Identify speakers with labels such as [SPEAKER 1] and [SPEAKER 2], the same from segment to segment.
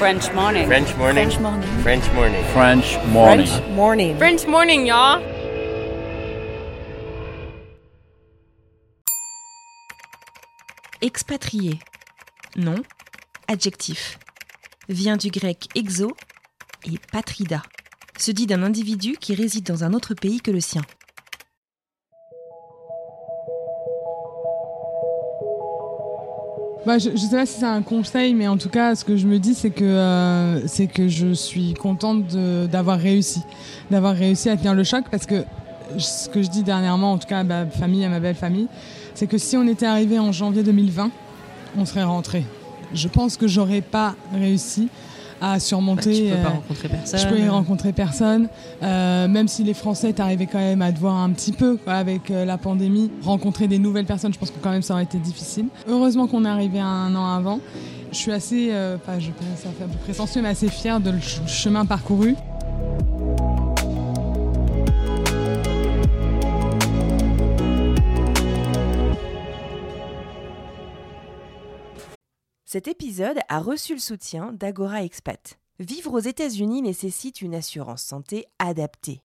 [SPEAKER 1] French morning.
[SPEAKER 2] French morning.
[SPEAKER 1] French morning.
[SPEAKER 2] French morning.
[SPEAKER 3] French morning.
[SPEAKER 4] French morning.
[SPEAKER 5] French morning, y'all.
[SPEAKER 6] Expatrié. Nom. Adjectif. Vient du grec exo et patrida. Se dit d'un individu qui réside dans un autre pays que le sien.
[SPEAKER 7] Bah, je, je sais pas si c'est un conseil, mais en tout cas, ce que je me dis, c'est que euh, c'est que je suis contente d'avoir réussi, d'avoir réussi à tenir le choc, parce que ce que je dis dernièrement, en tout cas à ma famille, à ma belle famille, c'est que si on était arrivé en janvier 2020, on serait rentré. Je pense que j'aurais pas réussi à surmonter.
[SPEAKER 6] tu peux pas
[SPEAKER 7] euh,
[SPEAKER 6] rencontrer personne.
[SPEAKER 7] je peux y rencontrer personne, euh, même si les Français t'arrivaient quand même à te voir un petit peu quoi, avec euh, la pandémie, rencontrer des nouvelles personnes, je pense que quand même ça aurait été difficile. Heureusement qu'on est arrivé un an avant. Je suis assez, euh, enfin je ça fait un peu prétentieux, mais assez fière de le ch- chemin parcouru.
[SPEAKER 6] Cet épisode a reçu le soutien d'Agora Expat. Vivre aux États-Unis nécessite une assurance santé adaptée.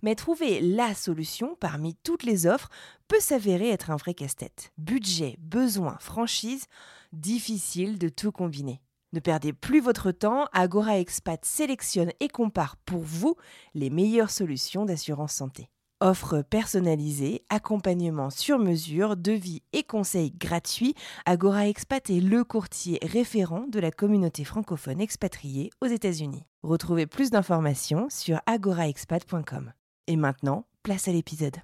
[SPEAKER 6] Mais trouver la solution parmi toutes les offres peut s'avérer être un vrai casse-tête. Budget, besoin, franchise, difficile de tout combiner. Ne perdez plus votre temps, Agora Expat sélectionne et compare pour vous les meilleures solutions d'assurance santé. Offre personnalisée, accompagnement sur mesure, devis et conseils gratuits, Agora Expat est le courtier référent de la communauté francophone expatriée aux États-Unis. Retrouvez plus d'informations sur agoraexpat.com. Et maintenant, place à l'épisode.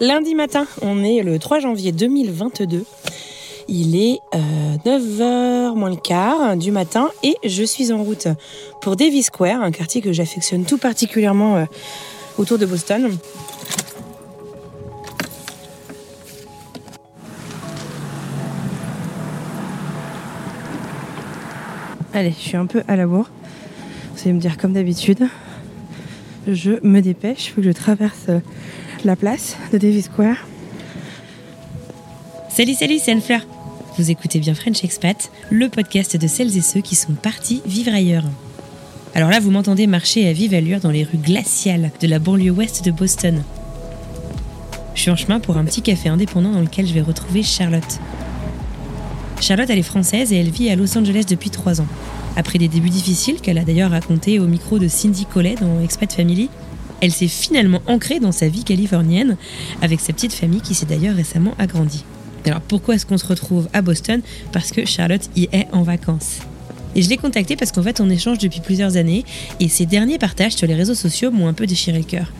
[SPEAKER 6] Lundi matin, on est le 3 janvier 2022. Il est 9h moins le quart du matin et je suis en route pour Davis Square, un quartier que j'affectionne tout particulièrement euh, autour de Boston. Allez, je suis un peu à la bourre. Vous allez me dire comme d'habitude. Je me dépêche, il faut que je traverse euh, la place de Davis Square.
[SPEAKER 8] Salut, salut, c'est Anne-Fleur. Vous écoutez bien French Expat, le podcast de celles et ceux qui sont partis vivre ailleurs. Alors là, vous m'entendez marcher à vive allure dans les rues glaciales de la banlieue ouest de Boston. Je suis en chemin pour un petit café indépendant dans lequel je vais retrouver Charlotte. Charlotte, elle est française et elle vit à Los Angeles depuis trois ans. Après des débuts difficiles qu'elle a d'ailleurs raconté au micro de Cindy Collet dans Expat Family, elle s'est finalement ancrée dans sa vie californienne avec sa petite famille qui s'est d'ailleurs récemment agrandie. Alors pourquoi est-ce qu'on se retrouve à Boston? Parce que Charlotte y est en vacances. Et je l'ai contactée parce qu'en fait on échange depuis plusieurs années et ses derniers partages sur les réseaux sociaux m'ont un peu déchiré le cœur.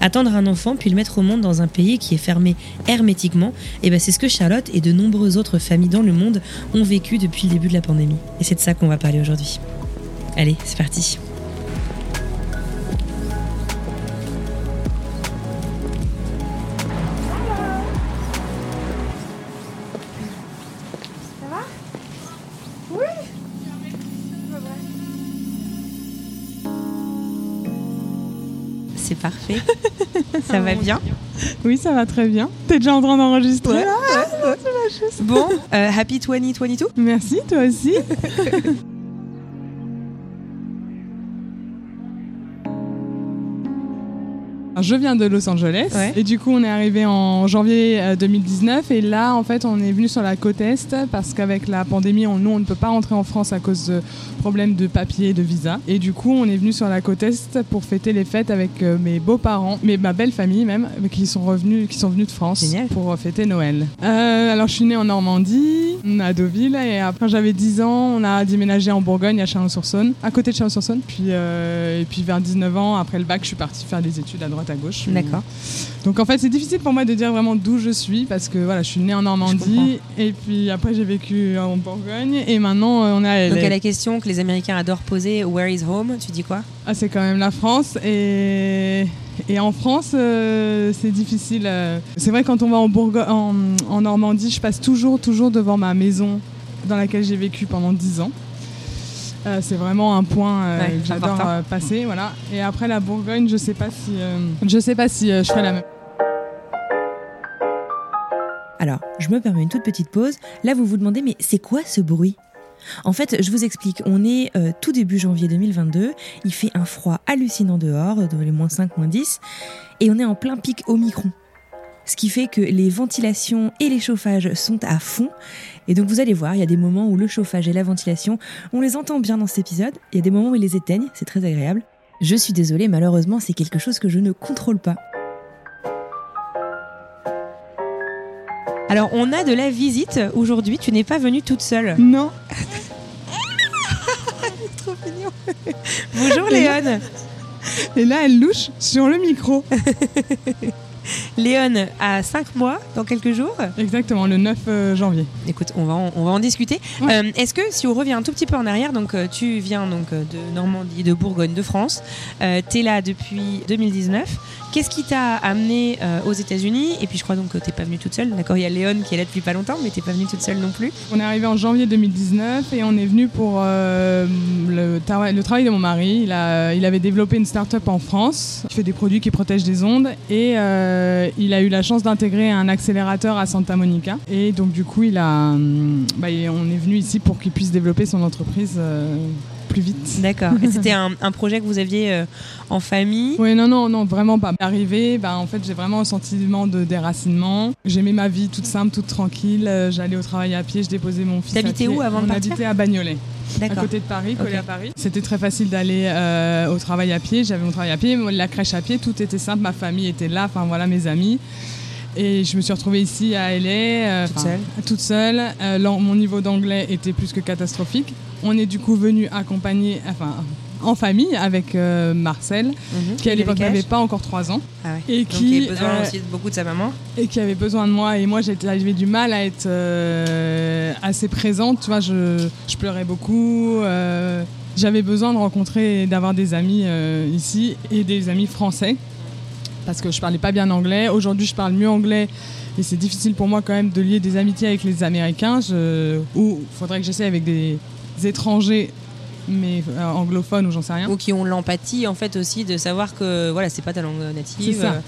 [SPEAKER 8] Attendre un enfant puis le mettre au monde dans un pays qui est fermé hermétiquement, et ben c'est ce que Charlotte et de nombreuses autres familles dans le monde ont vécu depuis le début de la pandémie. Et c'est de ça qu'on va parler aujourd'hui. Allez, c'est parti. Parfait. Ça va bien
[SPEAKER 7] Oui, ça va très bien. T'es déjà en train d'enregistrer
[SPEAKER 6] Bon, euh, happy 2022
[SPEAKER 7] Merci, toi aussi. Je viens de Los Angeles
[SPEAKER 6] Ouais.
[SPEAKER 7] et du coup on est arrivé en janvier euh, 2019 et là en fait on est venu sur la côte est parce qu'avec la pandémie on, nous on ne peut pas rentrer en France à cause de problèmes de papier et de visa et du coup on est venu sur la côte est pour fêter les fêtes avec euh, mes beaux-parents, mais ma belle famille même euh, qui sont revenus qui sont venus de France
[SPEAKER 6] Génial.
[SPEAKER 7] pour euh, fêter Noël. Euh, alors je suis née en Normandie, à Deauville et après j'avais 10 ans on a déménagé en Bourgogne à Chalon-sur-Saône, à côté de Chalon-sur-Saône puis euh, et puis vers 19 ans après le bac je suis partie faire des études à droite à gauche.
[SPEAKER 6] D'accord.
[SPEAKER 7] Donc en fait, c'est difficile pour moi de dire vraiment d'où je suis parce que voilà, je suis née en. Normandie et puis après j'ai vécu en Bourgogne et maintenant euh, on est à LA.
[SPEAKER 6] Donc à la question que les Américains adorent poser, Where is home? Tu dis quoi?
[SPEAKER 7] Ah, c'est quand même la France et et en France euh, c'est difficile. euh. C'est vrai quand on va en Bourgogne, en, en Normandie, je passe toujours toujours devant ma maison dans laquelle j'ai vécu pendant 10 ans. Euh, c'est vraiment un point euh,
[SPEAKER 6] Ouais,
[SPEAKER 7] que j'adore euh, passer, voilà. Et après la Bourgogne, je sais pas si euh, je sais pas si euh, je ferai la même.
[SPEAKER 8] Alors, je me permets une toute petite pause. Là, vous vous demandez, mais c'est quoi ce bruit? En fait, je vous explique, on est euh, tout début janvier 2022, il fait un froid hallucinant dehors, de les moins 5, moins 10, et on est en plein pic au micron. Ce qui fait que les ventilations et les chauffages sont à fond. Et donc vous allez voir, il y a des moments où le chauffage et la ventilation, on les entend bien dans cet épisode. Il y a des moments où ils les éteignent, c'est très agréable. Je suis désolée, malheureusement, c'est quelque chose que je ne contrôle pas. Alors, on a de la visite aujourd'hui. Tu n'es pas venue toute seule.
[SPEAKER 7] Non.
[SPEAKER 8] Trop mignon. Bonjour Léon.
[SPEAKER 7] Et là, elle louche sur le micro.
[SPEAKER 8] Léon a 5 mois dans quelques jours.
[SPEAKER 7] Exactement, le 9 euh, janvier.
[SPEAKER 8] Écoute, on va en, on va en discuter.
[SPEAKER 7] Ouais.
[SPEAKER 8] Euh, Est-ce que si on revient un tout petit peu en arrière, donc euh, tu viens donc de Normandie, de Bourgogne, de France, euh, tu es là depuis 2019. Qu'est-ce qui t'a amené euh, aux États-Unis? Et puis je crois donc que t'es pas venue toute seule. D'accord, il y a Léon qui est là depuis pas longtemps, mais t'es pas venue toute seule non plus.
[SPEAKER 7] On est arrivé en janvier 2019 et on est venu pour euh, le, tra- le travail de mon mari. Il, avait développé une start-up en France qui fait des produits qui protègent des ondes et euh, il a eu la chance d'intégrer un accélérateur à Santa Monica. Et donc du coup, il a, hum, bah, on est venu ici pour qu'il puisse développer son entreprise plus vite.
[SPEAKER 8] D'accord. Et C'était un, un projet que vous aviez euh, en famille?
[SPEAKER 7] Oui, non, non, non, vraiment pas. Arrivé, bah, en fait, j'ai vraiment un sentiment de déracinement. J'aimais ma vie toute simple, toute tranquille. Euh, J'allais au travail à pied, je déposais mon fils.
[SPEAKER 8] T'habitais où avant de
[SPEAKER 7] On
[SPEAKER 8] partir
[SPEAKER 7] habitait à Bagnolet, à côté de Paris, collé à Paris. C'était très facile d'aller euh, au travail à pied. J'avais mon travail à pied, la crèche à pied, tout était simple. Ma famille était là, enfin voilà, mes amis. Et je me suis retrouvée ici à LA. euh,
[SPEAKER 8] Toute seule.
[SPEAKER 7] Toute seule. Euh, mon niveau d'anglais était plus que catastrophique. On est du coup venu accompagner, enfin, en famille avec euh, Marcel,
[SPEAKER 8] Mhm.
[SPEAKER 7] qui à l'époque n'avait pas encore 3 ans
[SPEAKER 8] Ah ouais.
[SPEAKER 7] et qui,
[SPEAKER 8] avait besoin aussi de beaucoup de sa maman?
[SPEAKER 7] et qui avait besoin de moi. Et moi, j'avais du mal à être assez présente. Tu vois, je, je pleurais beaucoup. j'avais besoin de rencontrer et d'avoir des amis euh, ici et des amis français parce que je parlais pas bien anglais. Aujourd'hui, je parle mieux anglais. Et c'est difficile pour moi quand même de lier des amitiés avec les Américains. Je, ou faudrait que j'essaie avec des étrangers, mais euh, anglophones ou j'en sais rien.
[SPEAKER 8] Ou qui ont l'empathie en fait aussi de savoir que voilà, c'est pas ta langue native.
[SPEAKER 7] Ça.
[SPEAKER 8] euh,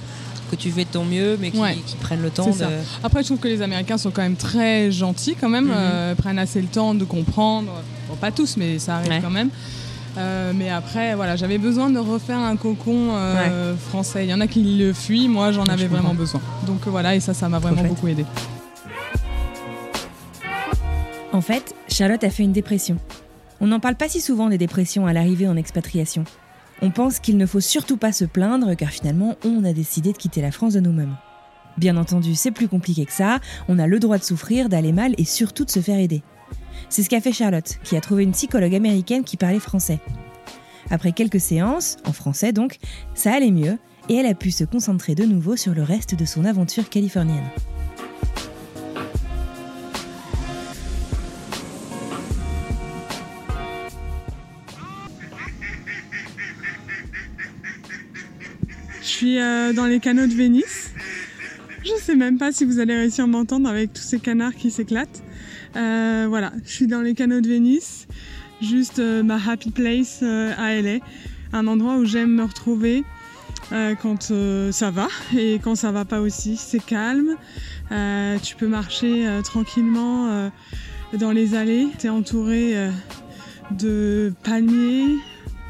[SPEAKER 8] que tu fais de ton mieux, mais qui,
[SPEAKER 7] Ouais.
[SPEAKER 8] prennent le temps de.
[SPEAKER 7] ça. Après, je trouve que les Américains sont quand même très gentils, quand même,
[SPEAKER 8] Mhm.
[SPEAKER 7] euh, prennent assez le temps de comprendre. Bon, pas tous, mais ça arrive
[SPEAKER 8] Ouais.
[SPEAKER 7] quand même. Euh, mais après, voilà, j'avais besoin de refaire un cocon euh, français. Il y en a qui le fuient, moi j'en
[SPEAKER 8] Ouais,
[SPEAKER 7] avais
[SPEAKER 8] je
[SPEAKER 7] vraiment besoin. Donc euh, voilà, et ça, ça m'a vraiment beaucoup aidé.
[SPEAKER 8] En fait, Charlotte a fait une dépression. On n'en parle pas si souvent des dépressions à l'arrivée en expatriation. On pense qu'il ne faut surtout pas se plaindre car finalement on a décidé de quitter la France de nous-mêmes. Bien entendu, c'est plus compliqué que ça, on a le droit de souffrir, d'aller mal et surtout de se faire aider. C'est ce qu'a fait Charlotte, qui a trouvé une psychologue américaine qui parlait français. Après quelques séances, en français donc, ça allait mieux et elle a pu se concentrer de nouveau sur le reste de son aventure californienne.
[SPEAKER 7] Je suis euh, dans les canaux de Venise. Je sais même pas si vous allez réussir à m'entendre avec tous ces canards qui s'éclatent. Euh, voilà, je suis dans les canaux de Venise, juste euh, ma happy place euh, à LA, un endroit où j'aime me retrouver quand ça va et quand ça va pas aussi. C'est calme, tu peux marcher tranquillement dans les allées, tu es entouré de palmiers,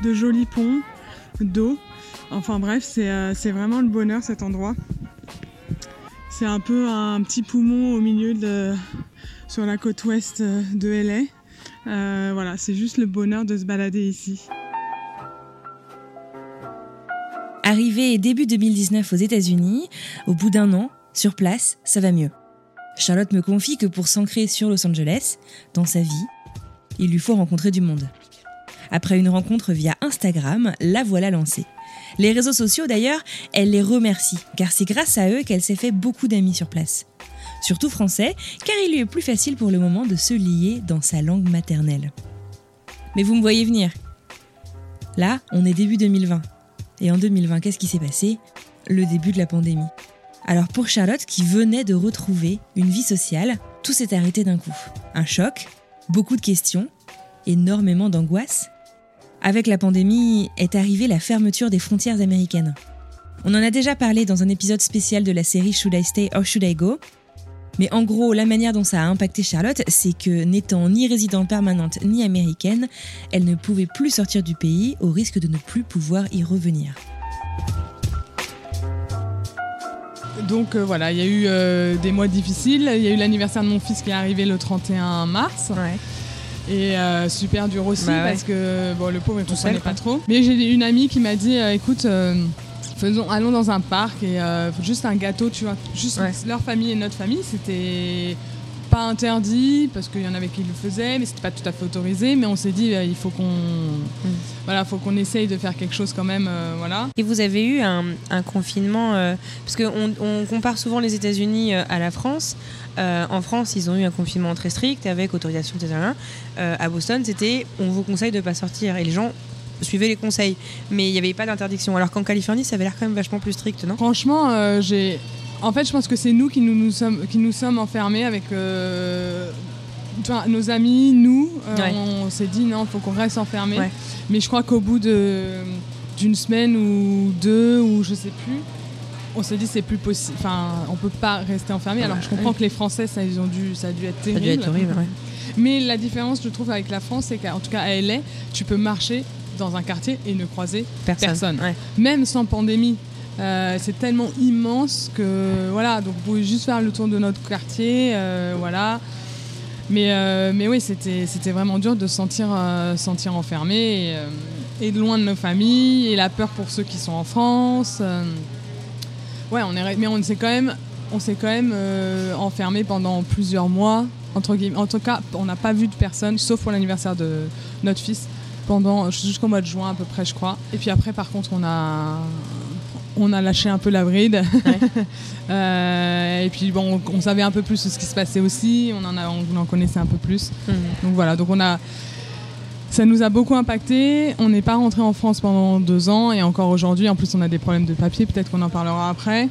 [SPEAKER 7] de jolis ponts, d'eau. Enfin bref, c'est vraiment le bonheur cet endroit. C'est un peu un petit poumon au milieu de sur la côte ouest euh, de LA. Euh, voilà, c'est juste le bonheur de se balader ici.
[SPEAKER 8] Arrivé début 2019 aux États-Unis, au bout d'un an, sur place, ça va mieux. Charlotte me confie que pour s'ancrer sur Los Angeles, dans sa vie, il lui faut rencontrer du monde. Après une rencontre via Instagram, la voilà lancée. Les réseaux sociaux d'ailleurs, elle les remercie, car c'est grâce à eux qu'elle s'est fait beaucoup d'amis sur place. Surtout français, car il lui est plus facile pour le moment de se lier dans sa langue maternelle. Mais vous me voyez venir. Là, on est début 2020. Et en 2020, qu'est-ce qui s'est passé? Le début de la pandémie. Alors pour Charlotte, qui venait de retrouver une vie sociale, tout s'est arrêté d'un coup. Un choc, beaucoup de questions, énormément d'angoisse. Avec la pandémie est arrivée la fermeture des frontières américaines. On en a déjà parlé dans un épisode spécial de la série Should I Stay or Should I Go?
[SPEAKER 2] Mais en gros, la manière dont ça a impacté Charlotte, c'est que n'étant ni résidente permanente ni américaine, elle ne pouvait plus sortir du pays au risque de ne plus pouvoir y revenir.
[SPEAKER 7] Donc euh, voilà, il y a eu euh, des mois difficiles. Il y a eu l'anniversaire de mon fils qui est arrivé le 31 mars. Et euh, super dur aussi
[SPEAKER 2] Bah ouais.
[SPEAKER 7] parce que bon, le pauvre
[SPEAKER 2] Tout
[SPEAKER 7] comprenait pas trop. Mais j'ai une amie qui m'a dit écoute, faisons, allons dans un parc et euh, juste un gâteau, tu vois. Juste
[SPEAKER 2] Ouais.
[SPEAKER 7] leur famille et notre famille, c'était pas interdit parce qu'il y en avait qui le faisaient, mais c'était pas tout à fait autorisé. Mais on s'est dit euh, il faut qu'on voilà, faut qu'on essaye de faire quelque chose quand même, euh, voilà.
[SPEAKER 2] Et vous avez eu un, un confinement, euh, parce qu'on on compare souvent les États-Unis à la France. Euh, en France, ils ont eu un confinement très strict avec autorisation, etc. À Boston, c'était on vous conseille de ne pas sortir. Et les gens suivaient les conseils. Mais il n'y avait pas d'interdiction. Alors qu'en Californie, ça avait l'air quand même vachement plus strict, non?
[SPEAKER 7] Franchement, euh, j'ai. En fait, je pense que c'est nous qui nous, nous sommes, qui nous sommes enfermés avec euh, enfin, nos amis, nous. euh,
[SPEAKER 2] Ouais.
[SPEAKER 7] On s'est dit non, faut qu'on reste enfermés.
[SPEAKER 2] Ouais.
[SPEAKER 7] Mais je crois qu'au bout d'une semaine ou deux ou je sais plus, on s'est dit c'est plus possible. Enfin, on peut pas rester enfermé. Alors je comprends que les Français, ça, ils ont dû, ça a dû être
[SPEAKER 2] Ça a
[SPEAKER 7] terrible.
[SPEAKER 2] dû être horrible.
[SPEAKER 7] Mais la différence, je trouve, avec la France, c'est qu'en tout cas à LA, tu peux marcher dans un quartier et ne croiser
[SPEAKER 2] Personne.
[SPEAKER 7] Personne.
[SPEAKER 2] Ouais.
[SPEAKER 7] même sans pandémie. euh, c'est tellement immense que voilà, donc vous pouvez juste faire le tour de notre quartier, euh, voilà. Mais, euh, mais oui, c'était c'était vraiment dur de se sentir, sentir enfermé et, et loin de nos familles et la peur pour ceux qui sont en France. ouais, on est, mais on s'est quand même, on s'est quand même enfermé pendant plusieurs mois. Entre guillemets. En tout cas, on n'a pas vu de personne, sauf pour l'anniversaire de notre fils, pendant jusqu'au mois de juin à peu près, je crois. Et puis après, par contre, on a, on a lâché un peu la bride. Euh, et puis bon, on, on savait un peu plus ce qui se passait aussi. On en, a, on en connaissait un peu plus.
[SPEAKER 2] Mhm.
[SPEAKER 7] Donc voilà, donc on a, ça nous a beaucoup impacté. On n'est pas rentré en France pendant deux ans et encore aujourd'hui, en plus, on a des problèmes de papier. Peut-être qu'on en parlera après.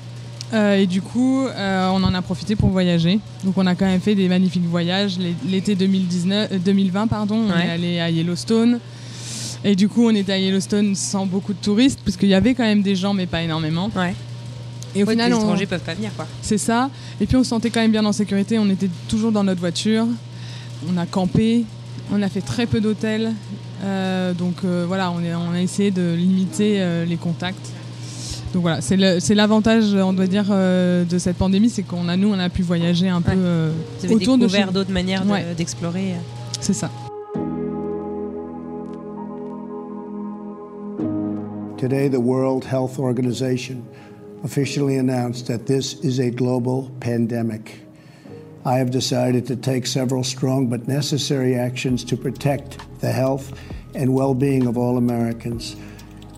[SPEAKER 7] Euh, et du coup, euh, on en a profité pour voyager. Donc, on a quand même fait des magnifiques voyages. L'é- L'été 2019, euh, 2020, pardon, on est allé à Yellowstone. Et du coup, on était à Yellowstone sans beaucoup de touristes, parce qu'il y avait quand même des gens, mais pas énormément.
[SPEAKER 2] Ouais.
[SPEAKER 7] Et au
[SPEAKER 2] Ouais,
[SPEAKER 7] final,
[SPEAKER 2] les
[SPEAKER 7] on-
[SPEAKER 2] étrangers peuvent pas venir, quoi.
[SPEAKER 7] c'est ça. Et puis on se sentait quand même bien en sécurité. On était toujours dans notre voiture. On a campé. On a fait très peu d'hôtels. Euh, donc euh, voilà, on, est- on a essayé de limiter euh, les contacts. Donc voilà, c'est l'avantage, on doit dire, de cette pandémie, c'est qu'on a nous, on a pu voyager un peu
[SPEAKER 2] Ouais.
[SPEAKER 7] euh,
[SPEAKER 2] Vous avez
[SPEAKER 7] autour de
[SPEAKER 2] découvert d'autres manières
[SPEAKER 7] Ouais.
[SPEAKER 2] d'explorer.
[SPEAKER 7] C'est ça.
[SPEAKER 1] Today, the World Health Organization officially announced that this is a global pandemic. I have decided to take several strong but necessary actions to protect the health and well being of all Americans.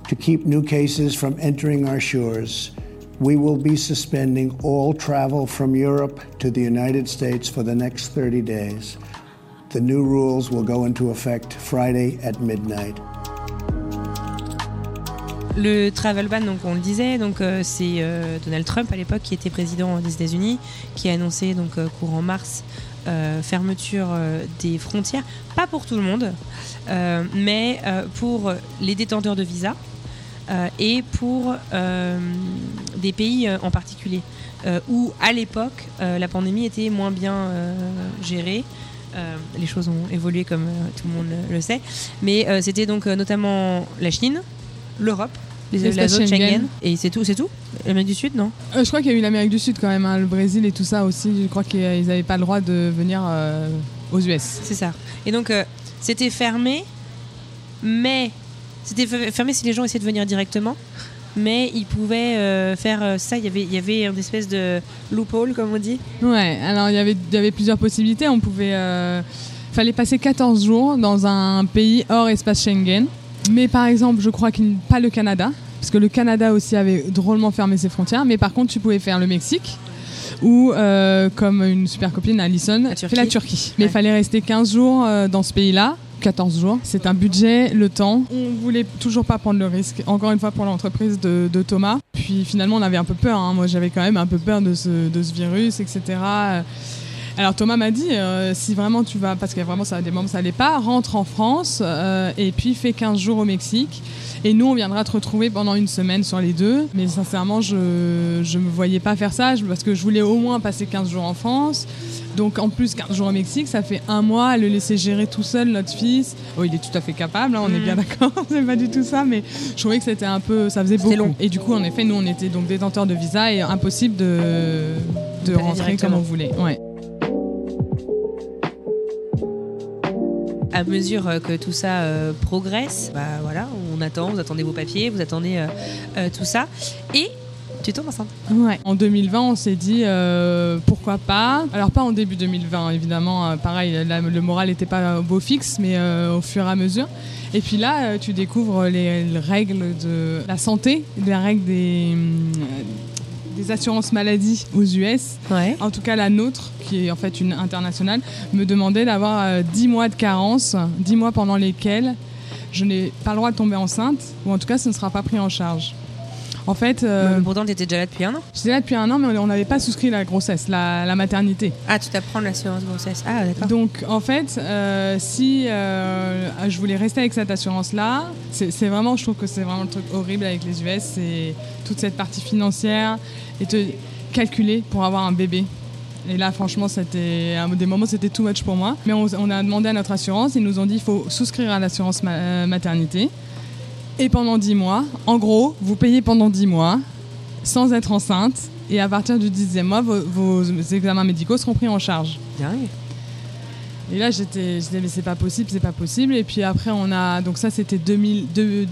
[SPEAKER 1] To keep new cases from entering our shores, we will be suspending all travel from Europe to the United States for the next 30 days. The new rules will go into effect Friday at midnight.
[SPEAKER 2] Le travel ban, donc on le disait, donc euh, c'est euh, Donald Trump à l'époque qui était président des États-Unis, qui a annoncé donc euh, courant mars fermeture des frontières, pas pour tout le monde, mais pour les détenteurs de visa euh, et pour des pays en particulier où à l'époque la pandémie était moins bien gérée. Les choses ont évolué comme tout le monde le sait, mais c'était donc notamment la Chine, l'Europe, les, la zone Schengen.
[SPEAKER 7] Schengen.
[SPEAKER 2] Et c'est tout, c'est tout L'Amérique du Sud, non
[SPEAKER 7] Euh, je crois qu'il y a eu l'Amérique du Sud quand même, hein, le Brésil et tout ça aussi. Je crois qu'ils n'avaient pas le droit de venir euh, aux US.
[SPEAKER 2] C'est ça. Et donc, euh, c'était fermé, mais. C'était fe- fermé si les gens essayaient de venir directement. Mais ils pouvaient euh, faire euh, ça. Il y avait, il y avait une espèce de loophole, comme on dit.
[SPEAKER 7] Ouais, alors il y avait, il y avait plusieurs possibilités. On pouvait. euh, fallait passer 14 jours dans un pays hors espace Schengen. Mais par exemple, je crois qu'il pas le Canada, parce que le Canada aussi avait drôlement fermé ses frontières. Mais par contre, tu pouvais faire le Mexique. Ou euh, comme une super copine, Alison,
[SPEAKER 2] La
[SPEAKER 7] fait la Turquie. Mais il
[SPEAKER 2] Ouais.
[SPEAKER 7] fallait rester 15 jours euh, dans ce pays-là. 14 jours. C'est un budget, le temps. On voulait toujours pas prendre le risque. Encore une fois pour l'entreprise de, de Thomas. Puis finalement, on avait un peu peur. hein. Moi, j'avais quand même un peu peur de ce, de ce virus, etc. Alors Thomas m'a dit, euh, si vraiment tu vas, parce que vraiment ça a des moments ça allait pas, rentre en France euh, et puis fais 15 jours au Mexique. Et nous, on viendra te retrouver pendant une semaine sur les deux. Mais sincèrement, je ne me voyais pas faire ça parce que je voulais au moins passer 15 jours en France. Donc en plus 15 jours au Mexique, ça fait un mois à le laisser gérer tout seul notre fils. Oh, il est tout à fait capable, hein, on est bien mm. d'accord, c'est pas du tout ça, mais je trouvais que c'était un peu, ça faisait beaucoup. Long. Et du coup, en effet, nous on était donc détenteurs de visa et impossible de, de rentrer comme on voulait. Ouais.
[SPEAKER 8] À mesure euh, que tout ça euh, progresse, bah voilà, on attend, vous attendez vos papiers, vous attendez euh, tout ça. Et tu tombes enceinte
[SPEAKER 7] Ouais. En 2020, on s'est dit pourquoi pas? Alors pas en début 2020, évidemment. pareil, le moral n'était pas au beau fixe, mais au fur et à mesure. Et puis là, tu découvres les, règles de la santé, les règles des, des assurances maladie aux US, en tout cas la nôtre, qui est en fait une internationale, me demandait d'avoir 10 euh, mois de carence, 10 mois pendant lesquels je n'ai pas le droit de tomber enceinte, ou en tout cas ce ne sera pas pris en charge. En fait.
[SPEAKER 8] Euh, pourtant, tu étais déjà là depuis un an
[SPEAKER 7] J'étais là depuis un an, mais on n'avait pas souscrit la grossesse, la, maternité.
[SPEAKER 8] Ah, tu t'apprends l'assurance grossesse. Ah, d'accord.
[SPEAKER 7] Donc, en fait, euh, si euh, je voulais rester avec cette assurance-là, c'est vraiment, je trouve que c'est vraiment le truc horrible avec les US, c'est toute cette partie financière et te calculer pour avoir un bébé. Et là, franchement, c'était à des moments, c'était too much pour moi. Mais on, a demandé à notre assurance, ils nous ont dit qu'il faut souscrire à l'assurance maternité et pendant 10 mois. En gros, vous payez pendant 10 mois sans être enceinte et à partir du 10e mois, vos, examens médicaux seront pris en charge. Et là, j'étais, je disais, mais c'est pas possible, c'est pas possible. Et puis après, on a. Donc, ça, c'était 2002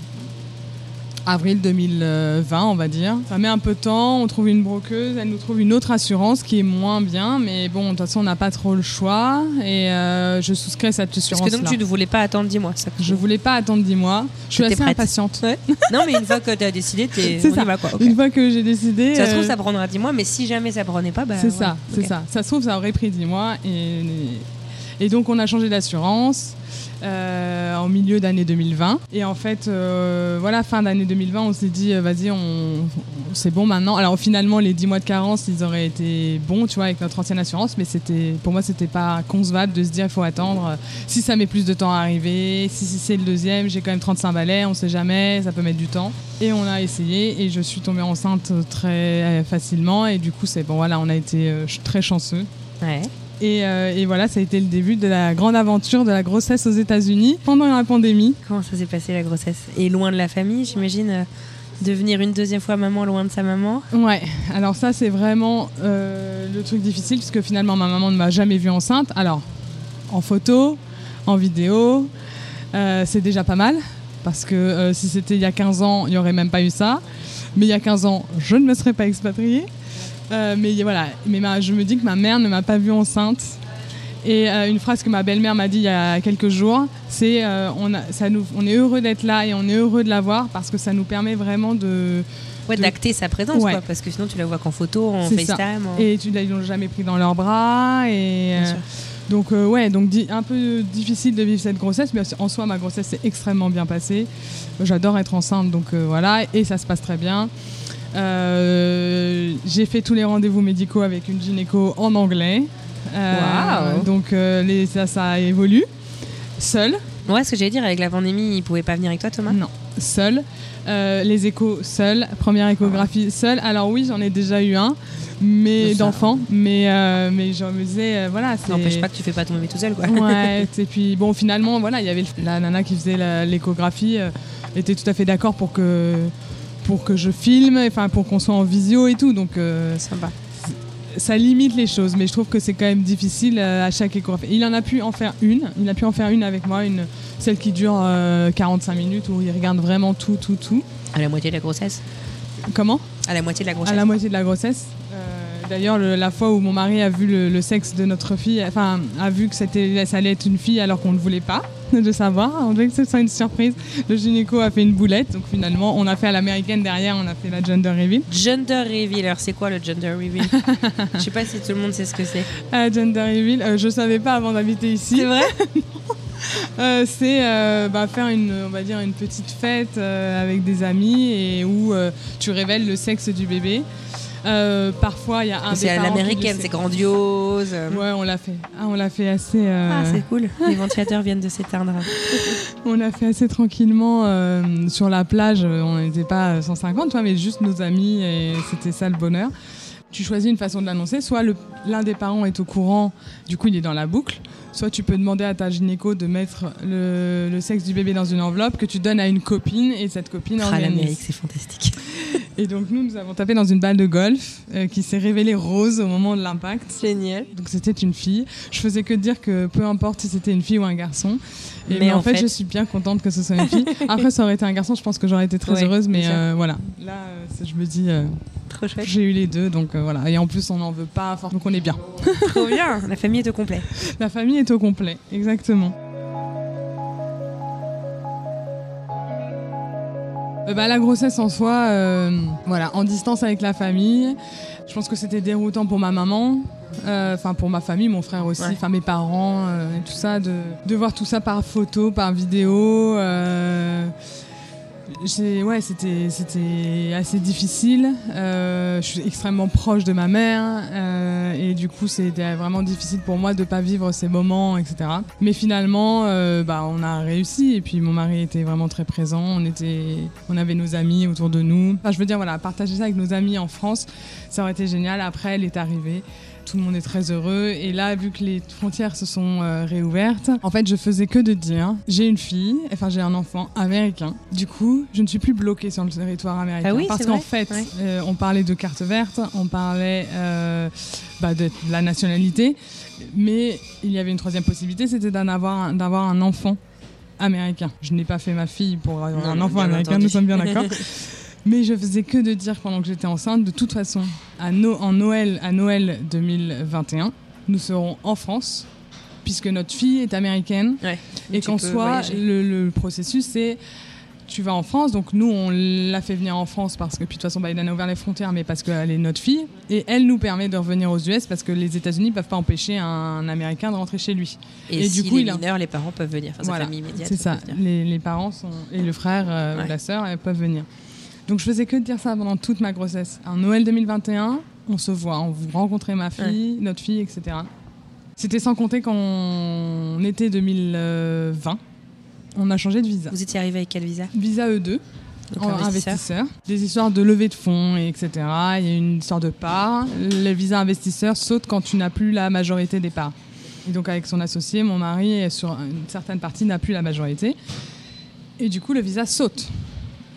[SPEAKER 7] avril 2020, on va dire. Ça met un peu de temps, on trouve une broqueuse, elle nous trouve une autre assurance qui est moins bien, mais bon, de toute façon, on n'a pas trop le choix et euh, je souscris cette assurance-là.
[SPEAKER 8] Parce que donc tu ne voulais pas attendre 10 mois, ça
[SPEAKER 7] Je voulais pas attendre 10 mois. Je suis assez impatiente.
[SPEAKER 8] non, mais une fois que tu as décidé, es...
[SPEAKER 7] c'est ça. quoi. Une fois que j'ai décidé.
[SPEAKER 8] Ça se trouve, euh, ça prendra 10 mois, mais si jamais ça prenait pas, bah.
[SPEAKER 7] C'est ça, c'est ça. Ça se trouve, ça aurait pris 10 mois et, et donc on a changé d'assurance. Euh, en milieu d'année 2020. Et en fait, euh, voilà, fin d'année 2020, on s'est dit, euh, vas-y, on, c'est bon maintenant. Alors finalement, les 10 mois de carence, ils auraient été bons, tu vois, avec notre ancienne assurance, mais c'était, pour moi, c'était pas concevable de se dire, il faut attendre. Si ça met plus de temps à arriver, si, c'est le deuxième, j'ai quand même 35 balais, on sait jamais, ça peut mettre du temps. Et on a essayé et je suis tombée enceinte très facilement. Et du coup, c'est bon, voilà, on a été très chanceux.
[SPEAKER 8] Ouais.
[SPEAKER 7] Euh, et, voilà, ça a été le début de la grande aventure de la grossesse aux États-Unis pendant la pandémie.
[SPEAKER 8] Comment ça s'est passé la grossesse? Et loin de la famille, j'imagine euh, Devenir une deuxième fois maman loin de sa maman?
[SPEAKER 7] Ouais, alors ça c'est vraiment euh, le truc difficile puisque finalement ma maman ne m'a jamais vue enceinte. Alors, en photo, en vidéo, c'est déjà pas mal parce que si c'était il y a 15 ans, il n'y aurait même pas eu ça. Mais il y a 15 ans, je ne me serais pas expatriée. Euh, mais voilà, mais je me dis que ma mère ne m'a pas vue enceinte. Et euh, une phrase que ma belle-mère m'a dit il y a quelques jours, c'est euh, on, on est heureux d'être là et on est heureux de la voir parce que ça nous permet vraiment de,
[SPEAKER 8] Ouais, d'acter sa présence, quoi, parce que sinon tu la vois qu'en photo, en FaceTime.
[SPEAKER 7] Et tu l'as jamais pris dans leurs bras. Et, donc, ouais, donc un peu difficile de vivre cette grossesse, mais en soi, ma grossesse s'est extrêmement bien passée. J'adore être enceinte, donc voilà, et ça se passe très bien. Euh, j'ai fait tous les rendez-vous médicaux avec une gynéco en anglais.
[SPEAKER 8] Euh,
[SPEAKER 7] donc euh, les, ça, ça évolue. Seul.
[SPEAKER 8] Ouais, ce que j'allais dire, avec la pandémie, il pouvait pas venir avec toi, Thomas?
[SPEAKER 7] Non, seul. les échos, seul. Première échographie, seul. Alors oui, j'en ai déjà eu un, mais d'enfant. Mais, mais je me disais, voilà.
[SPEAKER 8] Ça n'empêche pas que tu fais pas ton bébé tout seul, quoi.
[SPEAKER 7] Ouais, et puis bon, finalement, voilà, il y avait la nana qui faisait l'échographie, était tout à fait d'accord pour que pour que je filme, enfin pour qu'on soit en visio et tout. Donc euh,
[SPEAKER 8] sympa.
[SPEAKER 7] Ça limite les choses, mais je trouve que c'est quand même difficile euh, à chaque échographie. Il en a pu en faire une, il a pu en faire une avec moi, une, celle qui dure 45 euh, minutes où il regarde vraiment tout, tout, tout.
[SPEAKER 8] À la moitié de la grossesse
[SPEAKER 7] Comment?
[SPEAKER 8] À la moitié de la grossesse.
[SPEAKER 7] À la moitié de la grossesse. D'ailleurs, la fois où mon mari a vu le, sexe de notre fille, enfin, a vu que c'était, ça allait être une fille alors qu'on ne voulait pas de savoir, on voulait que ce soit une surprise. Le gynéco a fait une boulette, donc finalement, on a fait à l'américaine derrière, on a fait la gender reveal.
[SPEAKER 8] Gender reveal, alors c'est quoi le gender reveal? Je sais pas si tout le monde sait ce que c'est.
[SPEAKER 7] Euh, gender reveal, euh, je savais pas avant d'habiter ici.
[SPEAKER 8] C'est vrai?
[SPEAKER 7] Euh, c'est euh, bah, faire une, on va dire une petite fête avec des amis et où tu révèles le sexe du bébé. Euh, parfois, il y a un
[SPEAKER 6] C'est à l'américaine, c'est grandiose.
[SPEAKER 7] Ouais, on l'a fait. Ah, on l'a fait assez. euh,
[SPEAKER 6] Ah, c'est cool. Les ventilateurs viennent de s'éteindre.
[SPEAKER 7] on l'a fait assez tranquillement euh, sur la plage. On n'était pas 150, tu vois, mais juste nos amis et c'était ça le bonheur. Tu choisis une façon de l'annoncer. Soit l'un des parents est au courant, du coup il est dans la boucle. Soit tu peux demander à ta gynéco de mettre le, le sexe du bébé dans une enveloppe que tu donnes à une copine et cette copine
[SPEAKER 6] Ah,
[SPEAKER 7] organise.
[SPEAKER 6] l'Amérique, c'est fantastique.
[SPEAKER 7] Et donc nous, nous avons tapé dans une balle de golf euh, qui s'est révélée rose au moment de l'impact.
[SPEAKER 6] Génial.
[SPEAKER 7] Donc c'était une fille. Je faisais que dire que peu importe si c'était une fille ou un garçon. Et,
[SPEAKER 6] Mais
[SPEAKER 7] mais, en
[SPEAKER 6] en
[SPEAKER 7] fait,
[SPEAKER 6] fait-
[SPEAKER 7] je suis bien contente que ce soit une fille. Après, ça aurait été un garçon, je pense que j'aurais été très
[SPEAKER 6] Ouais,
[SPEAKER 7] heureuse. Mais euh, voilà, là, euh, je me dis, euh,
[SPEAKER 6] Trop chouette.
[SPEAKER 7] j'ai eu les deux, donc euh, voilà. Et en plus, on n'en veut pas, donc on est bien.
[SPEAKER 6] Trop bien. La famille est au complet.
[SPEAKER 7] La famille est au complet, exactement. Euh, bah, la grossesse en soi, euh, voilà, en distance avec la famille. Je pense que c'était déroutant pour ma maman, euh, enfin pour ma famille, mon frère aussi,
[SPEAKER 6] Ouais.
[SPEAKER 7] enfin mes parents euh, et tout ça, de, de voir tout ça par photo, par vidéo. Ouais, c'était c'était assez difficile. Euh, je suis extrêmement proche de ma mère euh, et du coup c'était vraiment difficile pour moi de pas vivre ces moments, etc. Mais finalement, euh, bah, on a réussi et puis mon mari était vraiment très présent. On était, on avait nos amis autour de nous. Enfin, je veux dire voilà, partager ça avec nos amis en France, ça aurait été génial. Après, elle est arrivée. Tout le monde est très heureux. Et là, vu que les frontières se sont euh, réouvertes, en fait, je faisais que de dire j'ai une fille, enfin, j'ai un enfant américain. Du coup, je ne suis plus bloquée sur le territoire américain.
[SPEAKER 6] Ah oui,
[SPEAKER 7] Parce qu'en fait,
[SPEAKER 6] Ouais.
[SPEAKER 7] euh, on parlait de carte verte, on parlait euh, bah, de la nationalité, mais il y avait une troisième possibilité, c'était d'en avoir un- d'avoir un enfant américain. Je n'ai pas fait ma fille pour avoir
[SPEAKER 6] Non,
[SPEAKER 7] un enfant américain,
[SPEAKER 6] entendu.
[SPEAKER 7] nous sommes bien d'accord. Mais je faisais que de dire pendant que j'étais enceinte, de toute façon, à No- en Noël, à Noël 2021, nous serons en France, puisque notre fille est américaine.
[SPEAKER 6] Ouais.
[SPEAKER 7] Et qu'en
[SPEAKER 6] voyager.
[SPEAKER 7] le, le processus, c'est tu vas en France. Donc nous, on l'a fait venir en France parce que, puis de toute façon, Biden a ouvert les frontières, mais parce qu'elle est notre fille. Et elle nous permet de revenir aux US parce que les États-Unis ne peuvent pas empêcher un Américain de rentrer chez lui.
[SPEAKER 6] Et,
[SPEAKER 7] Et
[SPEAKER 6] si
[SPEAKER 7] du coup,
[SPEAKER 6] les
[SPEAKER 7] a-
[SPEAKER 6] les parents peuvent venir. Enfin,
[SPEAKER 7] Voilà,
[SPEAKER 6] famille immédiate.
[SPEAKER 7] C'est ça. Les, les parents sont, et le frère euh,
[SPEAKER 6] Ouais.
[SPEAKER 7] ou la sœur elles peuvent venir. Donc je faisais que de dire ça pendant toute ma grossesse. En Noël 2021, on se voit, on vous rencontrez ma fille, notre fille, etc. C'était sans compter qu'en été 2020, on a changé de visa.
[SPEAKER 6] Vous étiez arrivé avec quel visa?
[SPEAKER 7] Visa E2,
[SPEAKER 6] Donc,
[SPEAKER 7] en
[SPEAKER 6] investisseur.
[SPEAKER 7] investisseur. Des histoires de levée de fonds, et etc. Il y a une histoire de part. Le visa investisseur saute quand tu n'as plus la majorité des parts. Et donc avec son associé, mon mari, sur une certaine partie, n'a plus la majorité. Et du coup, le visa saute.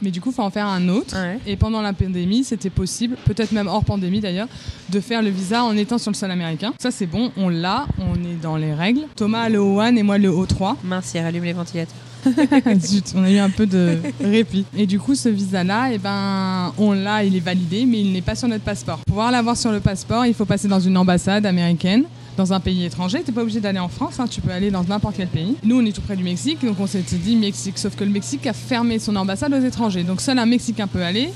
[SPEAKER 7] Mais du coup, il faut en faire un autre.
[SPEAKER 6] Ouais.
[SPEAKER 7] Et pendant la pandémie, c'était possible, peut-être même hors pandémie d'ailleurs, de faire le visa en étant sur le sol américain. Ça, c'est bon, on l'a, on est dans les règles. Thomas a le O1 et moi le O3.
[SPEAKER 6] Mince, il rallume les ventilateurs.
[SPEAKER 7] Zut, on a eu un peu de répit. Et du coup, ce visa-là, eh ben, on l'a, il est validé, mais il n'est pas sur notre passeport. Pour pouvoir l'avoir sur le passeport, il faut passer dans une ambassade américaine. Dans un pays étranger, t'es pas obligé d'aller en France, hein, tu peux aller dans n'importe quel pays. Nous, on est tout près du Mexique, donc on s'était dit Mexique, sauf que le Mexique a fermé son ambassade aux étrangers. Donc seul un Mexicain peut aller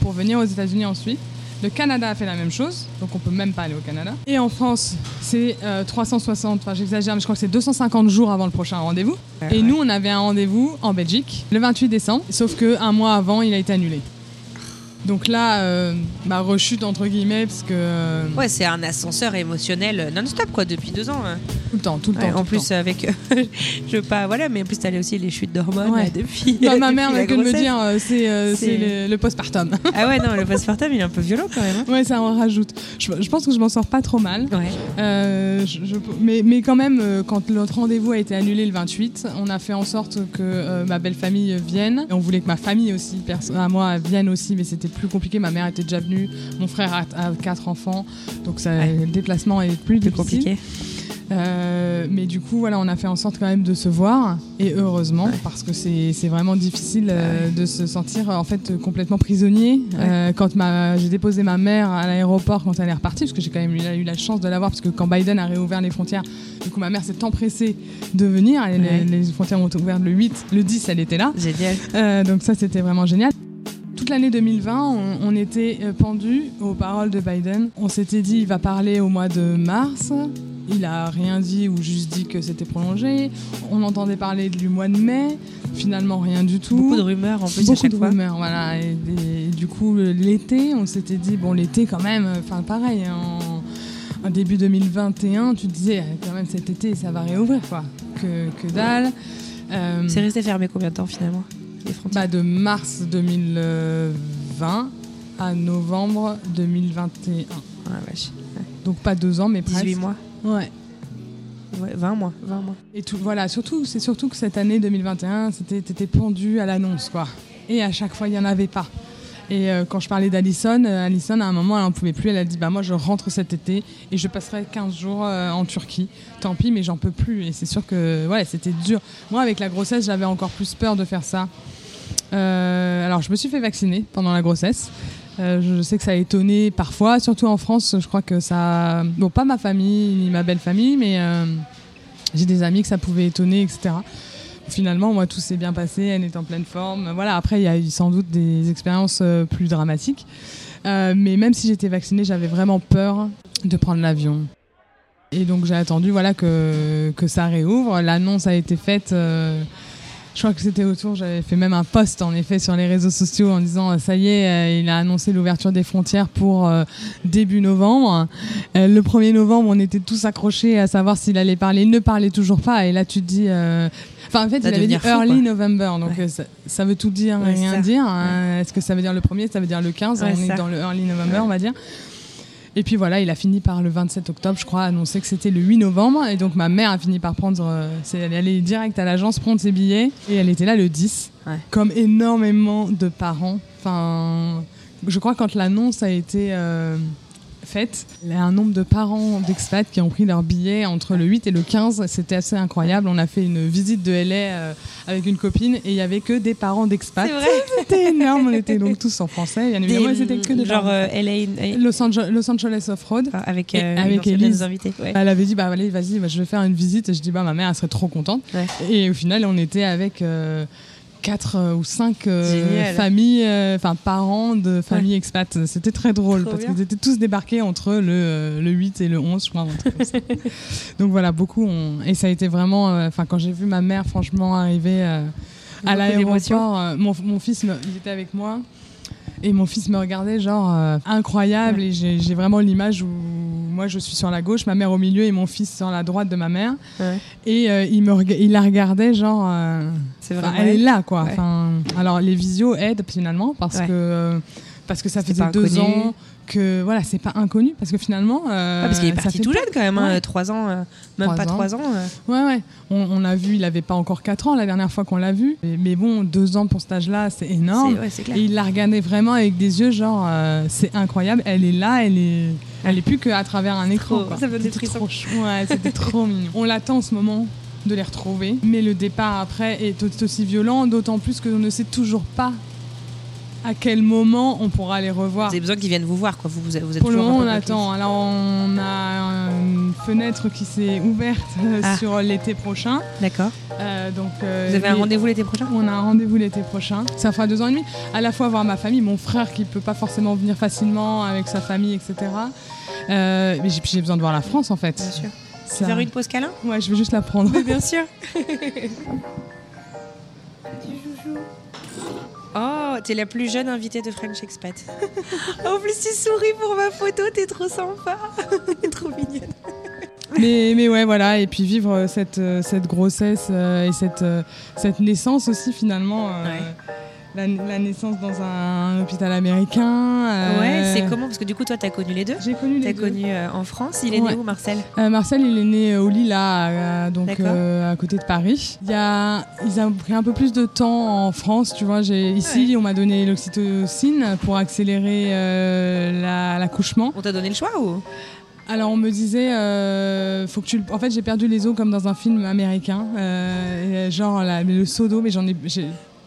[SPEAKER 7] pour venir aux États-Unis ensuite. Le Canada a fait la même chose, donc on peut même pas aller au Canada. Et en France, c'est euh, 360, enfin j'exagère, mais je crois que c'est 250 jours avant le prochain rendez-vous. Et nous, on avait un rendez-vous en Belgique le 28 décembre, sauf que un mois avant, il a été annulé. Donc là, euh, bah, rechute entre guillemets, parce que euh,
[SPEAKER 6] Ouais, c'est un ascenseur émotionnel non-stop, quoi, depuis deux ans. hein.
[SPEAKER 7] tout le temps, tout le
[SPEAKER 6] Ouais,
[SPEAKER 7] temps. tout
[SPEAKER 6] en
[SPEAKER 7] le
[SPEAKER 6] plus,
[SPEAKER 7] temps.
[SPEAKER 6] avec. je veux pas. Voilà, mais en plus, t'as aussi les chutes d'hormones
[SPEAKER 7] Ouais.
[SPEAKER 6] là, depuis.
[SPEAKER 7] Bah, ma
[SPEAKER 6] depuis
[SPEAKER 7] mère
[SPEAKER 6] la
[SPEAKER 7] n'a que de me
[SPEAKER 6] grossesse.
[SPEAKER 7] dire, euh, c'est euh,
[SPEAKER 6] C'est-
[SPEAKER 7] c'est le, le postpartum.
[SPEAKER 6] Ah ouais, non, le postpartum, il est un peu violent quand même. hein.
[SPEAKER 7] ouais, ça en rajoute. Je, je pense que je m'en sors pas trop mal.
[SPEAKER 6] Ouais.
[SPEAKER 7] Euh, je- je- mais, mais quand même, euh, quand notre rendez-vous a été annulé le 28, on a fait en sorte que euh, ma belle famille vienne. Et on voulait que ma famille aussi, perso- à moi, vienne aussi, mais c'était plus compliqué. Ma mère était déjà venue, mon frère a, a quatre enfants, donc ça,
[SPEAKER 6] Ouais.
[SPEAKER 7] le déplacement est plus,
[SPEAKER 6] Plus
[SPEAKER 7] difficile.
[SPEAKER 6] compliqué.
[SPEAKER 7] Euh, mais du coup, voilà, on a fait en sorte quand même de se voir, et heureusement, parce que c'est vraiment difficile euh, de se sentir en fait euh, complètement prisonnier. Euh, quand j'ai déposé ma mère à l'aéroport quand elle est repartie, parce que j'ai quand même eu, la- chance de la voir, parce que quand Biden a réouvert les frontières, du coup ma mère s'est empressée de venir. Elle-
[SPEAKER 6] Ouais.
[SPEAKER 7] les, les frontières ont ouvert le 8, le 10, elle était là.
[SPEAKER 6] Génial.
[SPEAKER 7] Euh, donc ça, c'était vraiment génial. Toute l'année 2020, on, on était euh, pendus aux paroles de Biden. On s'était dit, il va parler au mois de mars. il a rien dit ou juste dit que c'était prolongé. On entendait parler du mois de mai, finalement rien du tout.
[SPEAKER 8] Beaucoup de rumeurs en plus
[SPEAKER 7] Beaucoup
[SPEAKER 8] à chaque
[SPEAKER 7] de
[SPEAKER 8] fois.
[SPEAKER 7] rumeurs, voilà. Et, et du coup, l'été, on s'était dit, bon, l'été quand même, enfin pareil, en, en début 2021, tu te disais, euh, quand même cet été, ça va réouvrir, quoi. Que, que dalle. Euh,
[SPEAKER 8] C'est resté fermé combien de temps finalement? Les frontières
[SPEAKER 7] bah, de mars 2020 à novembre 2021.
[SPEAKER 8] Ah, vache.
[SPEAKER 7] Donc pas deux ans, mais presque.
[SPEAKER 8] 18 mois.
[SPEAKER 7] Ouais.
[SPEAKER 8] Ouais, 20 mois. 20 mois.
[SPEAKER 7] Et tout, voilà, surtout, c'est surtout que cette année 2021, c'était t'étais pendu à l'annonce, quoi. Et à chaque fois, il n'y en avait pas. Et euh, quand je parlais d'Alison, euh, Alison, à un moment, elle n'en pouvait plus. Elle a dit Bah, moi, je rentre cet été et je passerai 15 jours euh, en Turquie. Tant pis, mais j'en peux plus. Et c'est sûr que ouais, c'était dur. Moi, avec la grossesse, j'avais encore plus peur de faire ça. Euh, alors, je me suis fait vacciner pendant la grossesse. Euh, je sais que ça a étonné parfois, surtout en France. Je crois que ça. Bon, pas ma famille ni ma belle famille, mais euh, j'ai des amis que ça pouvait étonner, etc. Finalement, moi, tout s'est bien passé. Elle est en pleine forme. Voilà. Après, il y a eu sans doute des expériences plus dramatiques. Mais même si j'étais vaccinée, j'avais vraiment peur de prendre l'avion. Et donc, j'ai attendu voilà, que, que ça réouvre. L'annonce a été faite. Euh, je crois que c'était autour, j'avais fait même un post en effet sur les réseaux sociaux en disant ça y est, euh, il a annoncé l'ouverture des frontières pour euh, début novembre. Euh, le 1er novembre, on était tous accrochés à savoir s'il allait parler. Il ne parlait toujours pas. Et là, tu te dis. euh, Enfin, en fait,
[SPEAKER 8] Ça
[SPEAKER 7] il avait dit
[SPEAKER 8] fou,
[SPEAKER 7] early
[SPEAKER 8] quoi.
[SPEAKER 7] November. Donc,
[SPEAKER 8] Ouais.
[SPEAKER 7] euh, ça, ça veut tout dire,
[SPEAKER 8] Ouais,
[SPEAKER 7] rien
[SPEAKER 8] ça.
[SPEAKER 7] dire. hein. Est-ce que ça veut dire le 1er Ça veut dire le 15
[SPEAKER 8] Ouais,
[SPEAKER 7] On est dans le early November, on va dire. Et puis voilà, il a fini par le 27 octobre, je crois, annoncer que c'était le 8 novembre. Et donc ma mère a fini par prendre, euh, c'est, elle est allée direct à l'agence prendre ses billets. Et elle était là le 10,
[SPEAKER 8] Ouais.
[SPEAKER 7] comme énormément de parents. Enfin, je crois quand l'annonce a été euh, faite, il y a un nombre de parents d'expats qui ont pris leurs billets entre le 8 et le 15. C'était assez incroyable. On a fait une visite de LA euh, avec une copine et il y avait que des parents d'expats.
[SPEAKER 8] C'est vrai.
[SPEAKER 7] C'était énorme. On était donc tous en français. Bien évidemment, c'était que des
[SPEAKER 8] genre euh, LA
[SPEAKER 7] Los, Angeles, Los Angeles Off-Road.
[SPEAKER 8] enfin, avec, euh,
[SPEAKER 7] avec
[SPEAKER 8] invités. Ouais.
[SPEAKER 7] Elle avait dit bah allez vas-y bah, je vais faire une visite et je dis bah ma mère elle serait trop contente
[SPEAKER 8] Ouais.
[SPEAKER 7] et au final on était avec euh, quatre euh, ou cinq euh, familles euh, enfin parents de familles expats c'était très drôle
[SPEAKER 8] Trop
[SPEAKER 7] parce qu'ils étaient tous débarqués entre le, euh, le 8 et le 11 je crois donc voilà beaucoup ont- et ça a été vraiment enfin quand j'ai vu ma mère franchement arriver à l'aéroport euh, mon, mon fils me- il était avec moi et mon fils me regardait genre euh, incroyable et j'ai vraiment l'image où moi je suis sur la gauche, ma mère au milieu et mon fils sur la droite de ma mère.
[SPEAKER 8] Ouais.
[SPEAKER 7] Et euh, il, me il la regardait genre... euh,
[SPEAKER 8] C'est
[SPEAKER 7] elle est là quoi.
[SPEAKER 8] Ouais.
[SPEAKER 7] Alors les visios aident finalement parce que... parce que ça faisait deux ans que voilà c'est pas inconnu parce que finalement euh,
[SPEAKER 8] Ah, parce qu'il est parti tout jeune quand même,
[SPEAKER 7] Ouais.
[SPEAKER 8] 3 ans, euh, même pas
[SPEAKER 7] ans.
[SPEAKER 8] 3 ans. euh.
[SPEAKER 7] Ouais, ouais. On, on a vu, il avait pas encore 4 ans la dernière fois qu'on l'a vu. Mais, mais bon, deux ans pour cet âge-là, c'est énorme.
[SPEAKER 8] Ouais, clair.
[SPEAKER 7] Et il la regardait vraiment avec des yeux genre, c'est incroyable. Elle est là, elle est, elle est plus qu'à travers un écran.
[SPEAKER 8] Trop,
[SPEAKER 7] quoi.
[SPEAKER 8] ça
[SPEAKER 7] C'était trop. Ouais, c'était trop mignon. On l'attend en ce moment de les retrouver, mais le départ après est tout aussi violent, d'autant plus que l'on ne sait toujours pas à quel moment on pourra les revoir.
[SPEAKER 8] Vous avez besoin qu'ils viennent vous voir, quoi. Vous, vous, vous êtes
[SPEAKER 7] Pour le moment, on attend. Alors, on a une fenêtre qui s'est ouverte euh,
[SPEAKER 8] Ah.
[SPEAKER 7] sur l'été prochain.
[SPEAKER 8] D'accord.
[SPEAKER 7] Euh, donc, euh,
[SPEAKER 8] Vous avez un rendez-vous l'été prochain?
[SPEAKER 7] On a un rendez-vous l'été prochain. Ça fera deux ans et demi. À la fois voir ma famille, mon frère qui peut pas forcément venir facilement avec sa famille, etc. Euh, mais j'ai puis j'ai besoin de voir la France en fait.
[SPEAKER 8] Bien sûr.
[SPEAKER 7] Ça-
[SPEAKER 8] Faire une pause câlin?
[SPEAKER 7] Ouais, je vais juste la prendre.
[SPEAKER 8] Bien sûr. Oh, t'es la plus jeune invitée de French Expat. en plus, tu souris pour ma photo, t'es trop sympa. t'es trop mignonne.
[SPEAKER 7] mais, mais ouais, voilà. Et puis vivre euh, cette, euh, cette grossesse euh, et cette, cette naissance aussi finalement. euh,
[SPEAKER 8] Ouais.
[SPEAKER 7] La, la naissance dans un hôpital américain. euh,
[SPEAKER 8] Ouais, c'est comment? Parce que du coup, toi, t'as connu les deux.
[SPEAKER 7] J'ai connu les
[SPEAKER 8] T'as
[SPEAKER 7] deux.
[SPEAKER 8] connu euh, en France. Il est
[SPEAKER 7] Ouais.
[SPEAKER 8] né où, Marcel?
[SPEAKER 7] Euh, Marcel, il est né au Lila, euh, donc à côté de Paris. Il y a, ils ont pris un peu plus de temps en France, tu vois. J'ai ici, on m'a donné l'oxytocine pour accélérer la- l'accouchement.
[SPEAKER 8] On t'a donné le choix ou?
[SPEAKER 7] Alors on me disait, euh, faut que tu. En fait, j'ai perdu les os comme dans un film américain, euh, genre la- le seau d'eau, mais j'en ai. Bon,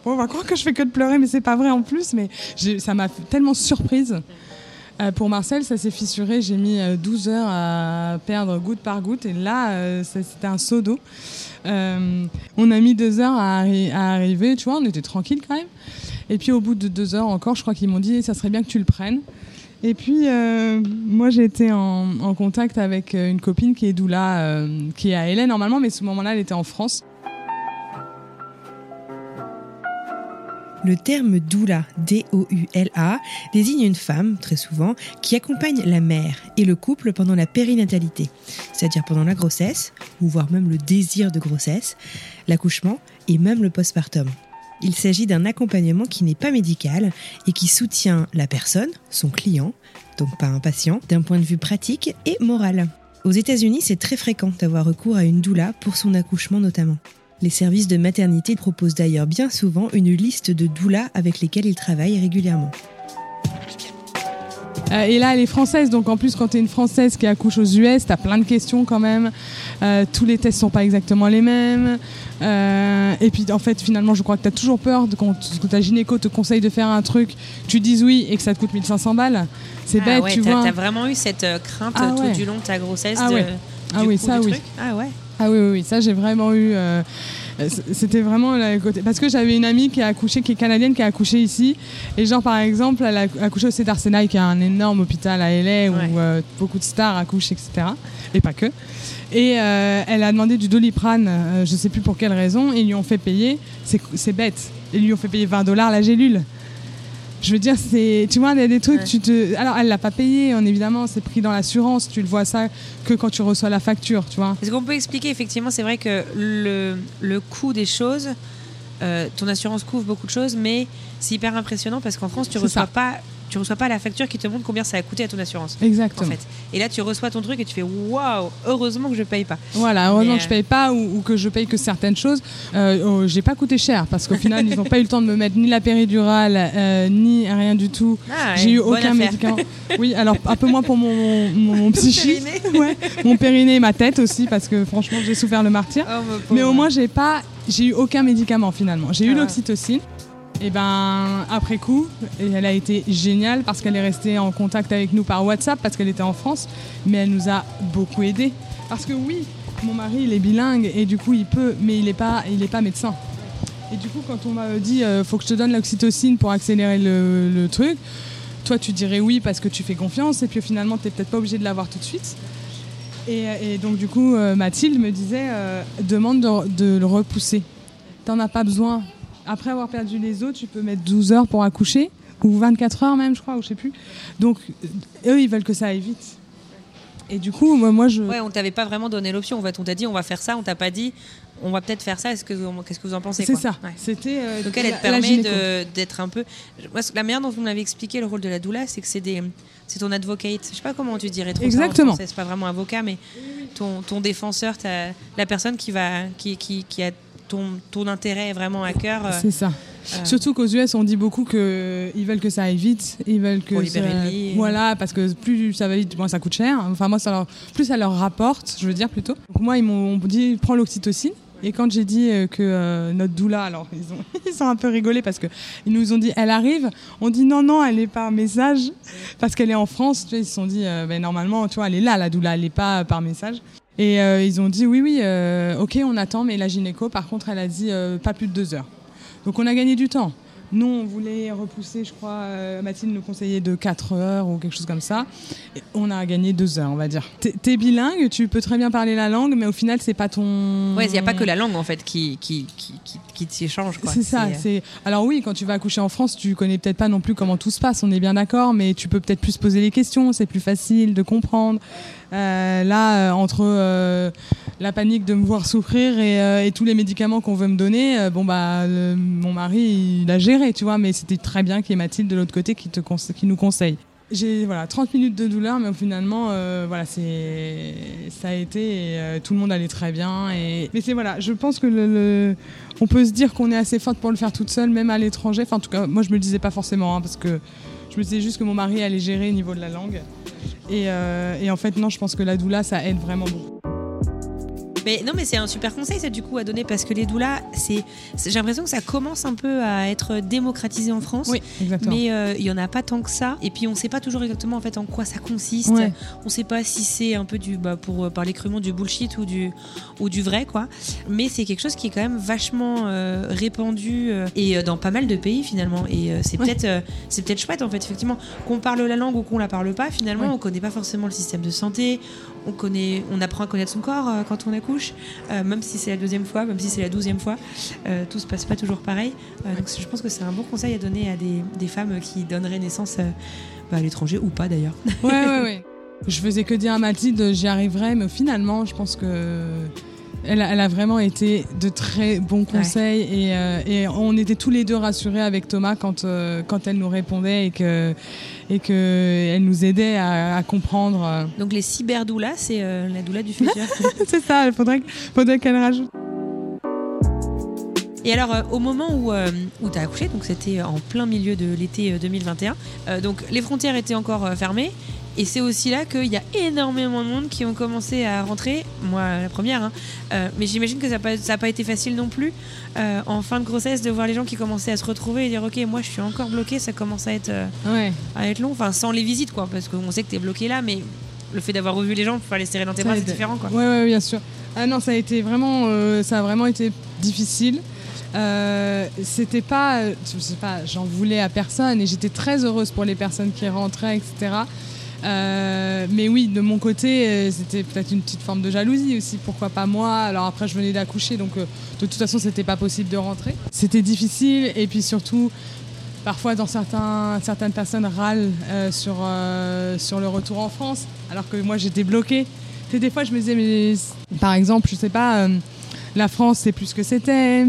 [SPEAKER 7] on va croire que je fais que de pleurer, mais c'est pas vrai en plus. Mais ça m'a tellement surprise. Euh, pour Marcel, ça s'est fissuré. J'ai mis euh, 12 heures à perdre goutte par goutte, et là, euh, c'était un seau d'eau. Euh, on a mis deux heures à, arri- à arriver, tu vois, on était tranquille quand même. Et puis au bout de deux heures encore, je crois qu'ils m'ont dit, ça serait bien que tu le prennes. Et puis, euh, moi, j'ai été en, contact avec euh, une copine qui est doula, euh, qui est à Hélène normalement, mais ce moment-là, elle était en France.
[SPEAKER 8] Le terme doula, D-O-U-L-A, désigne une femme, très souvent, qui accompagne la mère et le couple pendant la périnatalité, c'est-à-dire pendant la grossesse, ou voire même le désir de grossesse, l'accouchement et même le postpartum. Il s'agit d'un accompagnement qui n'est pas médical et qui soutient la personne, son client, donc pas un patient, d'un point de vue pratique et moral. Aux États-Unis, c'est très fréquent d'avoir recours à une doula pour son accouchement notamment. Les services de maternité proposent d'ailleurs bien souvent une liste de doulas avec lesquelles ils travaillent régulièrement.
[SPEAKER 7] Euh, et là, elle est française, donc en plus, quand tu es une française qui accouche aux US, tu as plein de questions quand même. Euh, tous les tests sont pas exactement les mêmes. Euh, et puis, en fait, finalement, je crois que tu as toujours peur de, quand, ta gynéco te conseille de faire un truc, tu dises oui et que ça te coûte 1500 balles. C'est
[SPEAKER 2] ah
[SPEAKER 7] bête,
[SPEAKER 2] ouais,
[SPEAKER 7] tu
[SPEAKER 2] as,
[SPEAKER 7] vois.
[SPEAKER 2] T'as vraiment eu cette crainte
[SPEAKER 7] ah
[SPEAKER 2] tout
[SPEAKER 7] ouais.
[SPEAKER 2] du long de ta grossesse
[SPEAKER 7] Ah
[SPEAKER 2] de,
[SPEAKER 7] ouais. Ah oui, ça oui.
[SPEAKER 2] Truc? Ah ouais.
[SPEAKER 7] Ah oui, oui, oui, ça j'ai vraiment eu. Euh, c'était vraiment le côté. Parce que j'avais une amie qui a accouché, qui est canadienne, qui a accouché ici. Et genre, par exemple, elle a accouché au Cedar Sinai, qui est un énorme hôpital à LA
[SPEAKER 2] Ouais.
[SPEAKER 7] où euh, beaucoup de stars accouchent, etc. Et pas que. Et euh, elle a demandé du doliprane, je sais plus pour quelle raison, et ils lui ont fait payer. C'est bête. Ils lui ont fait payer 20 dollars la gélule. Je veux dire, c'est, tu vois, il y a des trucs,
[SPEAKER 2] Ouais.
[SPEAKER 7] tu te, alors elle l'a pas payé, hein, évidemment, c'est pris dans l'assurance. Tu le vois ça que quand tu reçois la facture, tu vois.
[SPEAKER 2] Est-ce qu'on peut expliquer effectivement C'est vrai que le, le coût des choses, euh, ton assurance couvre beaucoup de choses, mais c'est hyper impressionnant parce qu'en France, tu
[SPEAKER 7] C'est
[SPEAKER 2] reçois
[SPEAKER 7] ça.
[SPEAKER 2] pas, tu reçois pas la facture qui te montre combien ça a coûté à ton assurance. En
[SPEAKER 7] Exactement.
[SPEAKER 2] fait. Et là, tu reçois ton truc et tu fais waouh, heureusement que je paye pas.
[SPEAKER 7] Voilà, heureusement que je paye pas ou, ou que je paye que certaines choses. Euh, oh, j'ai pas coûté cher parce qu'au final, ils n'ont pas eu le temps de me mettre ni la péridurale, euh, ni rien du tout.
[SPEAKER 2] Ah,
[SPEAKER 7] J'ai eu aucun
[SPEAKER 2] affaire.
[SPEAKER 7] médicament. Oui, alors un peu moins pour mon, mon, mon psychique.
[SPEAKER 2] périnée.
[SPEAKER 7] Ouais, mon périnée et ma tête aussi parce que franchement, j'ai souffert le martyr.
[SPEAKER 2] Oh, ma
[SPEAKER 7] Mais au moins, j'ai pas, j'ai eu aucun médicament finalement. J'ai eu
[SPEAKER 2] Ah.
[SPEAKER 7] l'oxytocine. Et ben après coup, elle a été géniale parce qu'elle est restée en contact avec nous par WhatsApp parce qu'elle était en France, mais elle nous a beaucoup aidés. Parce que oui, mon mari il est bilingue et du coup il peut, mais il n'est pas, il est pas médecin. Et du coup, quand on m'a dit euh, faut que je te donne l'oxytocine pour accélérer le, truc, toi tu dirais oui parce que tu fais confiance et puis finalement tu n'es peut-être pas obligé de l'avoir tout de suite. Et, et donc du coup, euh, Mathilde me disait euh, demande de, de le repousser. T'en as pas besoin. Après avoir perdu les os, tu peux mettre 12 heures pour accoucher ou 24 heures même, je crois, ou je sais plus. Donc eux, ils veulent que ça aille vite. Et du coup, moi, moi je
[SPEAKER 2] Ouais, on t'avait pas vraiment donné l'option. En fait, on t'a dit on va faire ça, on t'a pas dit on va peut-être faire ça. Est-ce que qu'est-ce que vous en pensez
[SPEAKER 7] c'est ça.
[SPEAKER 2] Ouais.
[SPEAKER 7] C'était euh,
[SPEAKER 2] Donc elle, elle te permet d'être un peu. Moi, la manière dont vous me l'avez expliqué, le rôle de la doula, c'est que c'est des, c'est ton advocate. Je sais pas comment tu dirais trop
[SPEAKER 7] Exactement.
[SPEAKER 2] C'est pas vraiment avocat, mais ton, ton défenseur, la personne qui va, qui, qui, qui a ton, ton intérêt vraiment à cœur. euh,
[SPEAKER 7] C'est ça.
[SPEAKER 2] euh,
[SPEAKER 7] Surtout qu'aux US, on dit beaucoup qu'ils veulent que ça aille vite, ils veulent que
[SPEAKER 2] Pour libérer
[SPEAKER 7] ça-
[SPEAKER 2] le lit.
[SPEAKER 7] Voilà, parce que plus ça va vite, moins ça coûte cher. Enfin moi, ça leur... plus ça leur rapporte, je veux dire plutôt. Donc moi, ils m'ont dit prends l'oxytocine. Et quand j'ai dit euh, que euh, notre doula, alors ils, ont, ils un peu rigolés parce que ils nous ont dit elle arrive. On dit non non, elle est par message parce qu'elle est en France. Tu vois, ils se sont dit euh, ben, normalement, tu vois, elle est là la doula, elle est pas par message. Et euh, ils ont dit oui oui, euh, ok on attend, mais la gynéco par contre elle a dit euh, pas plus de deux heures. Donc on a gagné du temps. Nous, on voulait repousser, je crois, euh, Mathilde nous conseillait de 4 heures ou quelque chose comme ça. Et on a gagné 2 heures, on va dire. T'es t'es bilingue, tu peux très bien parler la langue, mais au final, c'est pas ton.
[SPEAKER 2] Ouais, il n'y a pas que la langue en fait qui, qui, qui, qui, qui change. quoi.
[SPEAKER 7] C'est ça.
[SPEAKER 2] euh,
[SPEAKER 7] C'est alors oui, quand tu vas accoucher en France, tu connais peut-être pas non plus comment tout se passe. On est bien d'accord, mais tu peux peut-être plus poser les questions. C'est plus facile de comprendre. Euh, là, euh, entre euh, la panique de me voir souffrir et, tous les médicaments qu'on veut me donner, bon bah mon mari il a géré, tu vois. Mais c'était très bien qu'il y ait Mathilde de l'autre côté qui nous conseille. J'ai voilà 30 minutes de douleur, mais finalement voilà c'est ça a été tout le monde allait très bien. Mais c'est voilà, je pense que on peut se dire qu'on est assez forte pour le faire toute seule, même à l'étranger. En tout cas moi je me le disais pas forcément hein, parce que je me disais juste que mon mari allait gérer au niveau de la langue. Et, euh, et en fait non, je pense que la doula ça aide vraiment beaucoup.
[SPEAKER 2] Mais non, mais c'est un super conseil ça du coup à donner parce que les doulas, c'est, j'ai l'impression que ça commence un peu à être démocratisé en France.
[SPEAKER 7] exactement.
[SPEAKER 2] Mais euh, il y en a pas tant que ça. Et puis on sait pas toujours exactement en fait en quoi ça consiste.
[SPEAKER 7] Ouais.
[SPEAKER 2] On sait pas si c'est un peu du, bah, pour euh, parler crûment, du bullshit ou du ou du vrai quoi. mais c'est quelque chose qui est quand même vachement euh, répandu euh, et dans pas mal de pays finalement. Et c'est
[SPEAKER 7] Ouais.
[SPEAKER 2] peut-être c'est peut-être chouette en fait, effectivement, qu'on parle la langue ou qu'on la parle pas. Finalement,
[SPEAKER 7] Ouais.
[SPEAKER 2] on connaît pas forcément le système de santé. On connaît, on apprend à connaître son corps euh, quand on accouche, euh, même si c'est la deuxième fois, même si c'est la douzième fois. Euh, tout se passe pas toujours pareil. Donc je pense que c'est un bon conseil à donner à des, des femmes qui donneraient naissance bah, à l'étranger ou pas d'ailleurs.
[SPEAKER 7] Ouais, ouais, ouais. Je faisais que dire à Mathilde, j'y arriverai, mais finalement, je pense que elle a, elle a vraiment été de très bons conseils et, euh, et on était tous les deux rassurés avec Thomas quand, euh, quand elle nous répondait et que, et que elle nous aidait à, à comprendre. euh.
[SPEAKER 2] Donc les cyberdoulas, c'est euh, la doula du futur.
[SPEAKER 7] C'est ça, il faudrait, faudrait qu'elle rajoute.
[SPEAKER 2] Et alors, euh, au moment où, euh, où tu as accouché, donc c'était en plein milieu de l'été euh, 2021, euh, donc les frontières étaient encore fermées. Et c'est aussi là qu'il y a énormément de monde qui ont commencé à rentrer, moi la première, hein. Euh, mais j'imagine que ça n'a pas, été facile non plus euh, en fin de grossesse de voir les gens qui commençaient à se retrouver et dire ok moi je suis encore bloqué, ça commence à être, euh,
[SPEAKER 7] Ouais.
[SPEAKER 2] à être long, enfin sans les visites quoi, parce qu'on sait que tu es bloqué là, mais le fait d'avoir revu les gens, faut les serrer dans tes
[SPEAKER 7] Ça
[SPEAKER 2] bras, c'est différent quoi.
[SPEAKER 7] Ouais, ouais, bien sûr. Ah non, ça a été vraiment, ça a vraiment été difficile. Euh, c'était pas, je sais pas, j'en voulais à personne et j'étais très heureuse pour les personnes qui rentraient, etc. Euh, mais oui, de mon côté, euh, c'était peut-être une petite forme de jalousie aussi. Pourquoi pas moi Alors après, je venais d'accoucher, donc euh, de toute façon, c'était pas possible de rentrer. C'était difficile et puis surtout, parfois dans certains, certaines personnes râlent sur, sur le retour en France, alors que moi j'étais bloquée. Des fois je me disais, mais par exemple, je sais pas, la France c'est plus ce que c'était.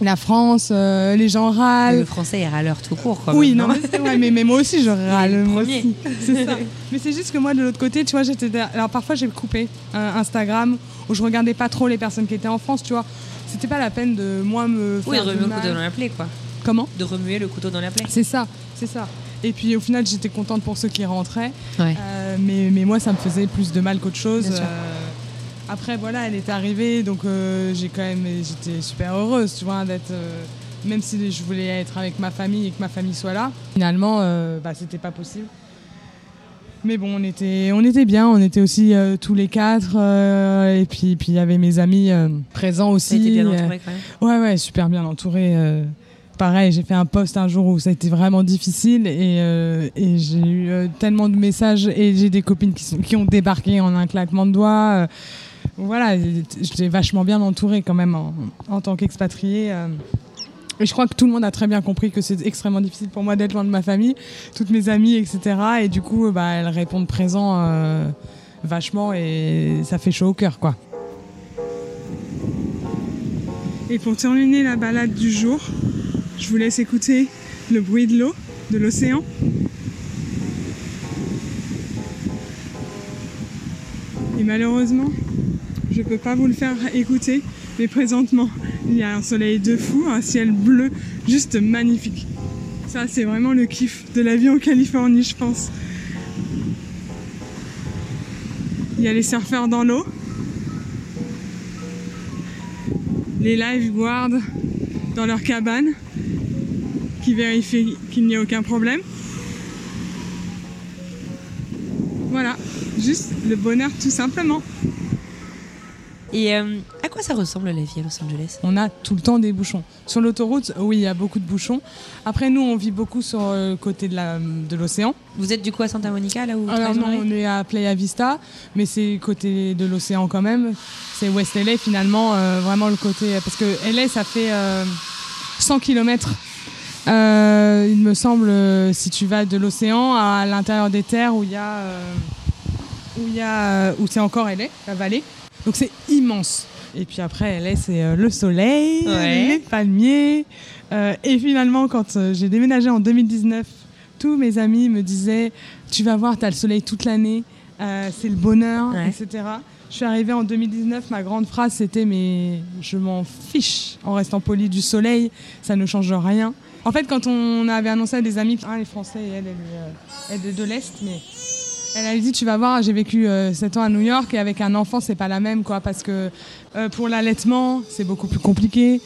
[SPEAKER 7] La France, euh, les gens râlent.
[SPEAKER 2] Le français est râleur tout court quoi.
[SPEAKER 7] Oui,
[SPEAKER 2] même,
[SPEAKER 7] non, mais c'est vrai, mais, mais moi aussi je râle.
[SPEAKER 2] le
[SPEAKER 7] moi
[SPEAKER 2] premier.
[SPEAKER 7] aussi. Ça. Mais c'est juste que moi de l'autre côté, tu vois, j'étais. Alors parfois j'ai coupé euh, Instagram où je regardais pas trop les personnes qui étaient en France, tu vois. C'était pas la peine de moi me
[SPEAKER 2] Oui,
[SPEAKER 7] faire
[SPEAKER 2] remuer
[SPEAKER 7] du
[SPEAKER 2] le couteau dans la plaie quoi.
[SPEAKER 7] Comment?
[SPEAKER 2] De remuer le couteau dans la plaie.
[SPEAKER 7] C'est ça, c'est ça. Et puis au final, j'étais contente pour ceux qui rentraient,
[SPEAKER 2] Ouais.
[SPEAKER 7] Euh, mais, mais moi, ça me faisait plus de mal qu'autre chose.
[SPEAKER 2] Bien sûr.
[SPEAKER 7] Après, voilà, elle est arrivée, donc euh, j'ai quand même, j'étais super heureuse, tu vois, d'être. euh, même si je voulais être avec ma famille et que ma famille soit là, finalement, euh, bah, c'était pas possible. Mais bon, on était, on était bien, on était aussi euh, tous les quatre, euh, et puis puis il y avait mes amis euh, présents aussi.
[SPEAKER 2] Été bien
[SPEAKER 7] euh,
[SPEAKER 2] entouré quand même.
[SPEAKER 7] Ouais, ouais, super bien entouré. euh, pareil, j'ai fait un post un jour où ça a été vraiment difficile et, et j'ai eu tellement de messages et j'ai des copines qui, sont, qui ont débarqué en un claquement de doigts. Voilà, j'étais vachement bien entourée quand même en, en tant qu'expatriée. euh. Et je crois que tout le monde a très bien compris que c'est extrêmement difficile pour moi d'être loin de ma famille, toutes mes amies, etc. Et du coup, bah, elles répondent présent euh, vachement et ça fait chaud au cœur, quoi. Et pour terminer la balade du jour, je vous laisse écouter le bruit de l'eau, de l'océan. Et malheureusement, je peux pas vous le faire écouter, mais présentement, il y a un soleil de fou, un ciel bleu juste magnifique. Ça, c'est vraiment le kiff de la vie en Californie, je pense. Il y a les surfeurs dans l'eau, les lifeguards dans leur cabane qui vérifient qu'il n'y a aucun problème. Voilà, juste le bonheur tout simplement.
[SPEAKER 2] Et euh, à quoi ça ressemble la vie à Los Angeles?
[SPEAKER 7] On a tout le temps des bouchons. Sur l'autoroute, oui, il y a beaucoup de bouchons. Après, nous, on vit beaucoup sur le côté de l'océan.
[SPEAKER 2] Vous êtes du coup à Santa Monica là où vous
[SPEAKER 7] Alors non, on est à Playa Vista, mais c'est côté de l'océan quand même. C'est West LA finalement, euh, vraiment le côté... Parce que LA, ça fait euh, 100 km. il me semble, euh, si tu vas de l'océan à l'intérieur des terres où il y a... euh, où il y a... où c'est encore LA, la vallée. Donc c'est immense. Et puis après, LA, c'est euh, le soleil,
[SPEAKER 2] Ouais.
[SPEAKER 7] les palmiers. Euh, et finalement, quand euh, j'ai déménagé en 2019, tous mes amis me disaient Tu vas voir, tu as le soleil toute l'année, euh, c'est le bonheur,
[SPEAKER 2] Ouais.
[SPEAKER 7] etc. Je suis arrivée en 2019, ma grande phrase c'était Mais je m'en fiche en restant poli du soleil, ça ne change rien. En fait, quand on avait annoncé à des amis, ah, les Français, elle, elle, elle est de l'Est, mais Elle a dit, tu vas voir, j'ai vécu 7 ans à New York et avec un enfant, c'est pas la même, quoi, parce que pour l'allaitement, c'est beaucoup plus compliqué.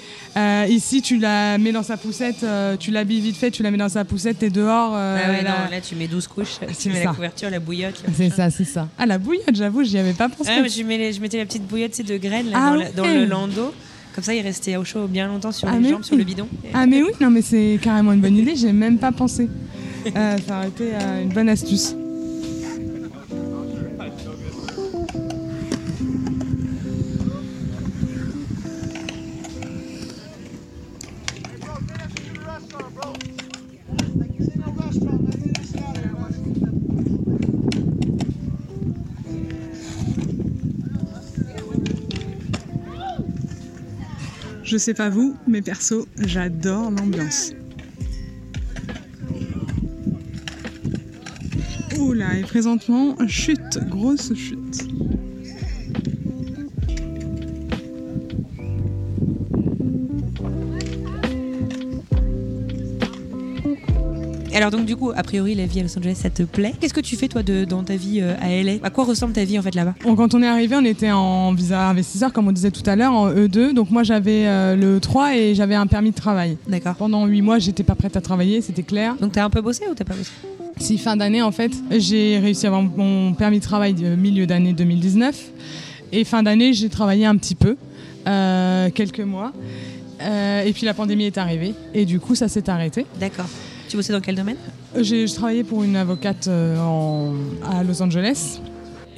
[SPEAKER 7] ici, tu la mets dans sa poussette, tu l'habilles vite fait, tu la mets dans sa poussette, t'es dehors.
[SPEAKER 2] ah ouais, là... non, là, tu mets 12 couches, tu mets la couverture, la bouillotte.
[SPEAKER 7] C'est ça, c'est ça. Ah, la bouillotte, j'avoue, j'y avais pas pensé.
[SPEAKER 2] Ah, je, je mettais la petite bouillotte de graines là, ah dans, le landau. Comme ça, il restait au chaud bien longtemps sur ah, les jambes, sur le bidon.
[SPEAKER 7] Ah mais oui, non mais c'est carrément une bonne idée, j'ai même pas pensé. Euh, ça aurait été euh, une bonne astuce. Je sais pas vous, mais perso, j'adore l'ambiance. Oula, et présentement, chute, grosse chute.
[SPEAKER 2] Alors donc du coup, a priori, la vie à Los Angeles, ça te plaît? Qu'est-ce que tu fais toi de, dans ta vie euh, à LA À quoi ressemble ta vie en fait là-bas?
[SPEAKER 7] Quand on est arrivé, on était en visa investisseur, comme on disait tout à l'heure, en E2. Donc moi j'avais euh, le 3 et j'avais un permis de travail.
[SPEAKER 2] D'accord.
[SPEAKER 7] Pendant 8 mois, j'étais pas prête à travailler, c'était clair.
[SPEAKER 2] Donc t'as un peu bossé ou t'as pas bossé?
[SPEAKER 7] Si fin d'année en fait, j'ai réussi à avoir mon permis de travail de milieu d'année 2019. Et fin d'année, j'ai travaillé un petit peu, euh, quelques mois. et puis la pandémie est arrivée et du coup ça s'est arrêté.
[SPEAKER 2] D'accord. Tu bossais dans quel domaine
[SPEAKER 7] J'ai travaillé pour une avocate euh, à Los Angeles.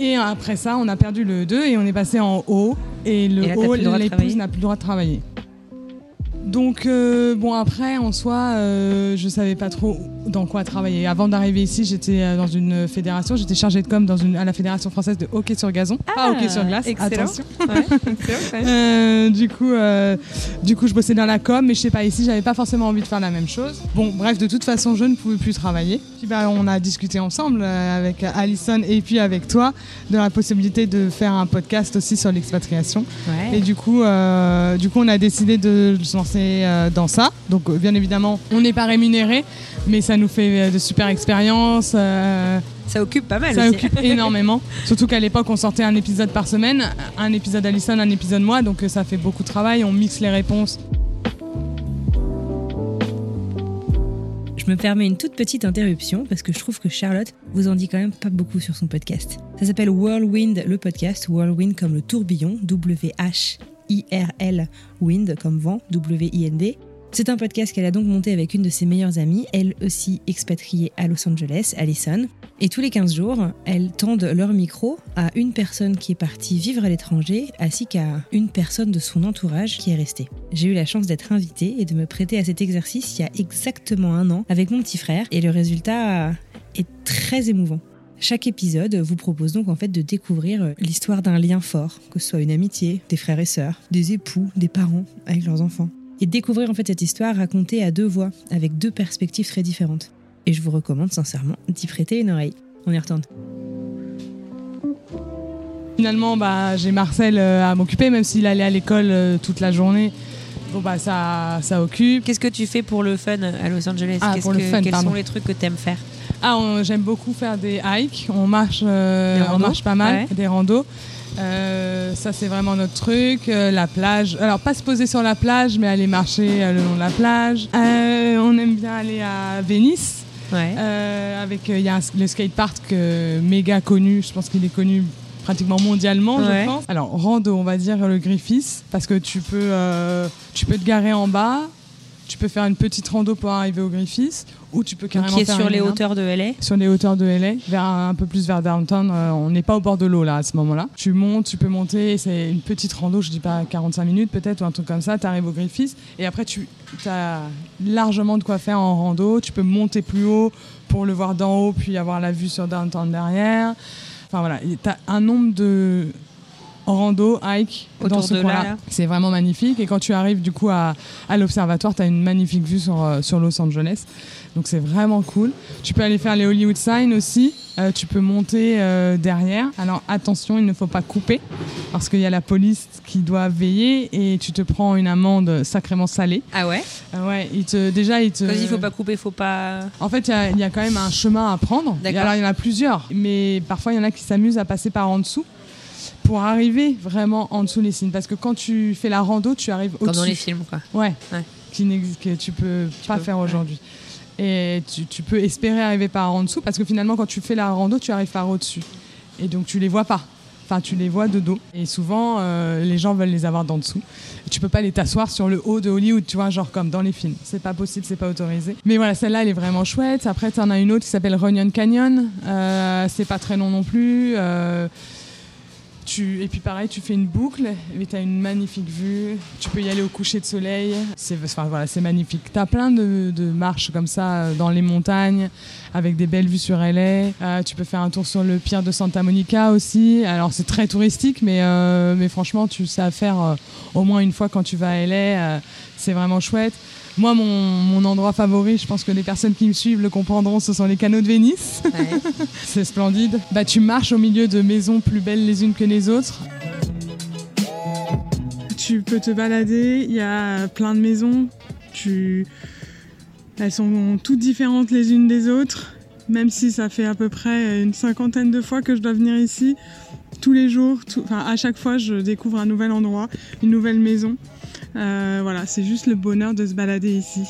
[SPEAKER 7] Et après ça, on a perdu le 2 et on est passé en haut. Et le haut, l'épouse n'a plus le droit de travailler. Donc, euh, bon, après, en soi, euh, je savais pas trop dans quoi travailler. Avant d'arriver ici, j'étais euh, dans une fédération, j'étais chargée de com dans une, à la Fédération française de hockey sur gazon, pas ah, hockey sur glace, attention. du, coup, du coup, je bossais dans la com, mais je sais pas, ici, j'avais pas forcément envie de faire la même chose. Bon, bref, de toute façon, je ne pouvais plus travailler. Puis, bah, on a discuté ensemble avec Alison et puis avec toi de la possibilité de faire un podcast aussi sur l'expatriation. Et du coup, du coup, on a décidé de se lancer euh, dans ça. Donc euh, bien évidemment, on n'est pas rémunéré, mais ça nous fait euh, de super expériences.
[SPEAKER 2] ça occupe pas mal.
[SPEAKER 7] Ça occupe énormément. Surtout qu'à l'époque, on sortait un épisode par semaine, un épisode Alison, un épisode moi, donc ça fait beaucoup de travail. On mixe les réponses.
[SPEAKER 8] Je me permets une toute petite interruption parce que je trouve que Charlotte vous en dit quand même pas beaucoup sur son podcast. Ça s'appelle Whirlwind, le podcast. Whirlwind comme le tourbillon, W-H IRL Wind comme vent, W-I-N-D. C'est un podcast qu'elle a donc monté avec une de ses meilleures amies, elle aussi expatriée à Los Angeles, Alison. Et tous les 15 jours, elles tendent leur micro à une personne qui est partie vivre à l'étranger, ainsi qu'à une personne de son entourage qui est restée. J'ai eu la chance d'être invitée et de me prêter à cet exercice il y a exactement un an avec mon petit frère, et le résultat est très émouvant. Chaque épisode vous propose donc en fait de découvrir l'histoire d'un lien fort, que ce soit une amitié, des frères et sœurs, des époux, des parents avec leurs enfants. Et découvrir en fait cette histoire racontée à deux voix, avec deux perspectives très différentes. Et je vous recommande sincèrement d'y prêter une oreille. On y retourne.
[SPEAKER 7] Finalement, bah, j'ai Marcel euh, à m'occuper, même s'il allait à l'école euh, toute la journée. Bon, bah, ça, ça occupe.
[SPEAKER 2] Qu'est-ce que tu fais pour le fun à Los Angeles?
[SPEAKER 7] Ah, pour le fun,
[SPEAKER 2] Quels sont les trucs que tu aimes faire?
[SPEAKER 7] Ah, j'aime beaucoup faire des hikes. On marche, euh, on marche pas mal, des randos. Euh, ça c'est vraiment notre truc. Euh, la plage. Alors pas se poser sur la plage, mais aller marcher le long de la plage. on aime bien aller à Venise. avec il y a le skatepark méga connu. Je pense qu'il est connu pratiquement mondialement, je pense. Alors rando, on va dire le Griffiths, parce que tu peux tu peux te garer en bas tu peux faire une petite rando pour arriver au Griffiths ou tu peux carrément
[SPEAKER 2] qui est sur les hauteurs de LA
[SPEAKER 7] sur les hauteurs de LA vers un, peu plus vers downtown euh, on n'est pas au bord de l'eau là à ce moment là tu montes tu peux monter c'est une petite rando je dis pas 45 minutes peut-être ou un truc comme ça tu arrives au Griffiths et après tu as largement de quoi faire en rando tu peux monter plus haut pour le voir d'en haut puis avoir la vue sur downtown derrière. Enfin voilà tu as un nombre de en rando, hike, dans ce coin-là. C'est vraiment magnifique. Et quand tu arrives du coup à, à l'observatoire, tu as une magnifique vue sur, euh, sur Los Angeles. Donc c'est vraiment cool. Tu peux aller faire les Hollywood Signs aussi. Euh, tu peux monter euh, derrière. Alors attention, il ne faut pas couper parce qu'il y a la police qui doit veiller et tu te prends une amende sacrément salée.
[SPEAKER 2] Ah ouais?
[SPEAKER 7] Euh, ouais, il te, déjà il te.
[SPEAKER 2] Quand il faut pas couper, faut pas.
[SPEAKER 7] En fait, il y y, a quand même un chemin à prendre.
[SPEAKER 2] D'accord.
[SPEAKER 7] alors il y en a plusieurs, mais parfois il y en a qui s'amusent à passer par en dessous pour arriver vraiment en dessous les signes. Parce que quand tu fais la rando, tu arrives
[SPEAKER 2] Comme
[SPEAKER 7] au-dessus.
[SPEAKER 2] dans les films, quoi.
[SPEAKER 7] Ouais.
[SPEAKER 2] Ouais.
[SPEAKER 7] Qui n'existe- que tu peux pas
[SPEAKER 2] peux-
[SPEAKER 7] faire
[SPEAKER 2] ouais.
[SPEAKER 7] aujourd'hui. Et tu, tu peux espérer arriver par en dessous parce que finalement, quand tu fais la rando, tu arrives par au-dessus. Et donc, tu les vois pas. Enfin, tu les vois de dos. Et souvent, euh, les gens veulent les avoir d'en dessous. Tu peux pas les t'asseoir sur le haut de Hollywood, tu vois, genre comme dans les films. C'est pas possible, c'est pas autorisé. Mais voilà, celle-là, elle est vraiment chouette. Après, tu en as une autre qui s'appelle Runyon Canyon. Euh, c'est pas très long non plus. Euh, et puis pareil, tu fais une boucle, et tu as une magnifique vue. Tu peux y aller au coucher de soleil. C'est enfin, voilà, magnifique. Tu as plein de, marches comme ça euh, dans les montagnes, avec des belles vues sur LA. Euh, tu peux faire un tour sur le pier de Santa Monica aussi. Alors c'est très touristique, mais, euh, mais franchement, tu sais à faire au moins une fois quand tu vas à LA. c'est vraiment chouette. Moi, mon, mon endroit favori, je pense que les personnes qui me suivent le comprendront, ce sont les canaux de Venise.
[SPEAKER 2] Ouais.
[SPEAKER 7] C'est splendide. Bah, tu marches au milieu de maisons plus belles les unes que les autres.
[SPEAKER 3] Tu peux te balader, il y a plein de maisons. Tu... Elles sont toutes différentes les unes des autres. Même si ça fait à peu près une cinquantaine de fois que je dois venir ici, tous les jours, tout- enfin, à chaque fois, je découvre un nouvel endroit, une nouvelle maison. Euh, voilà, c'est juste le bonheur de se balader ici.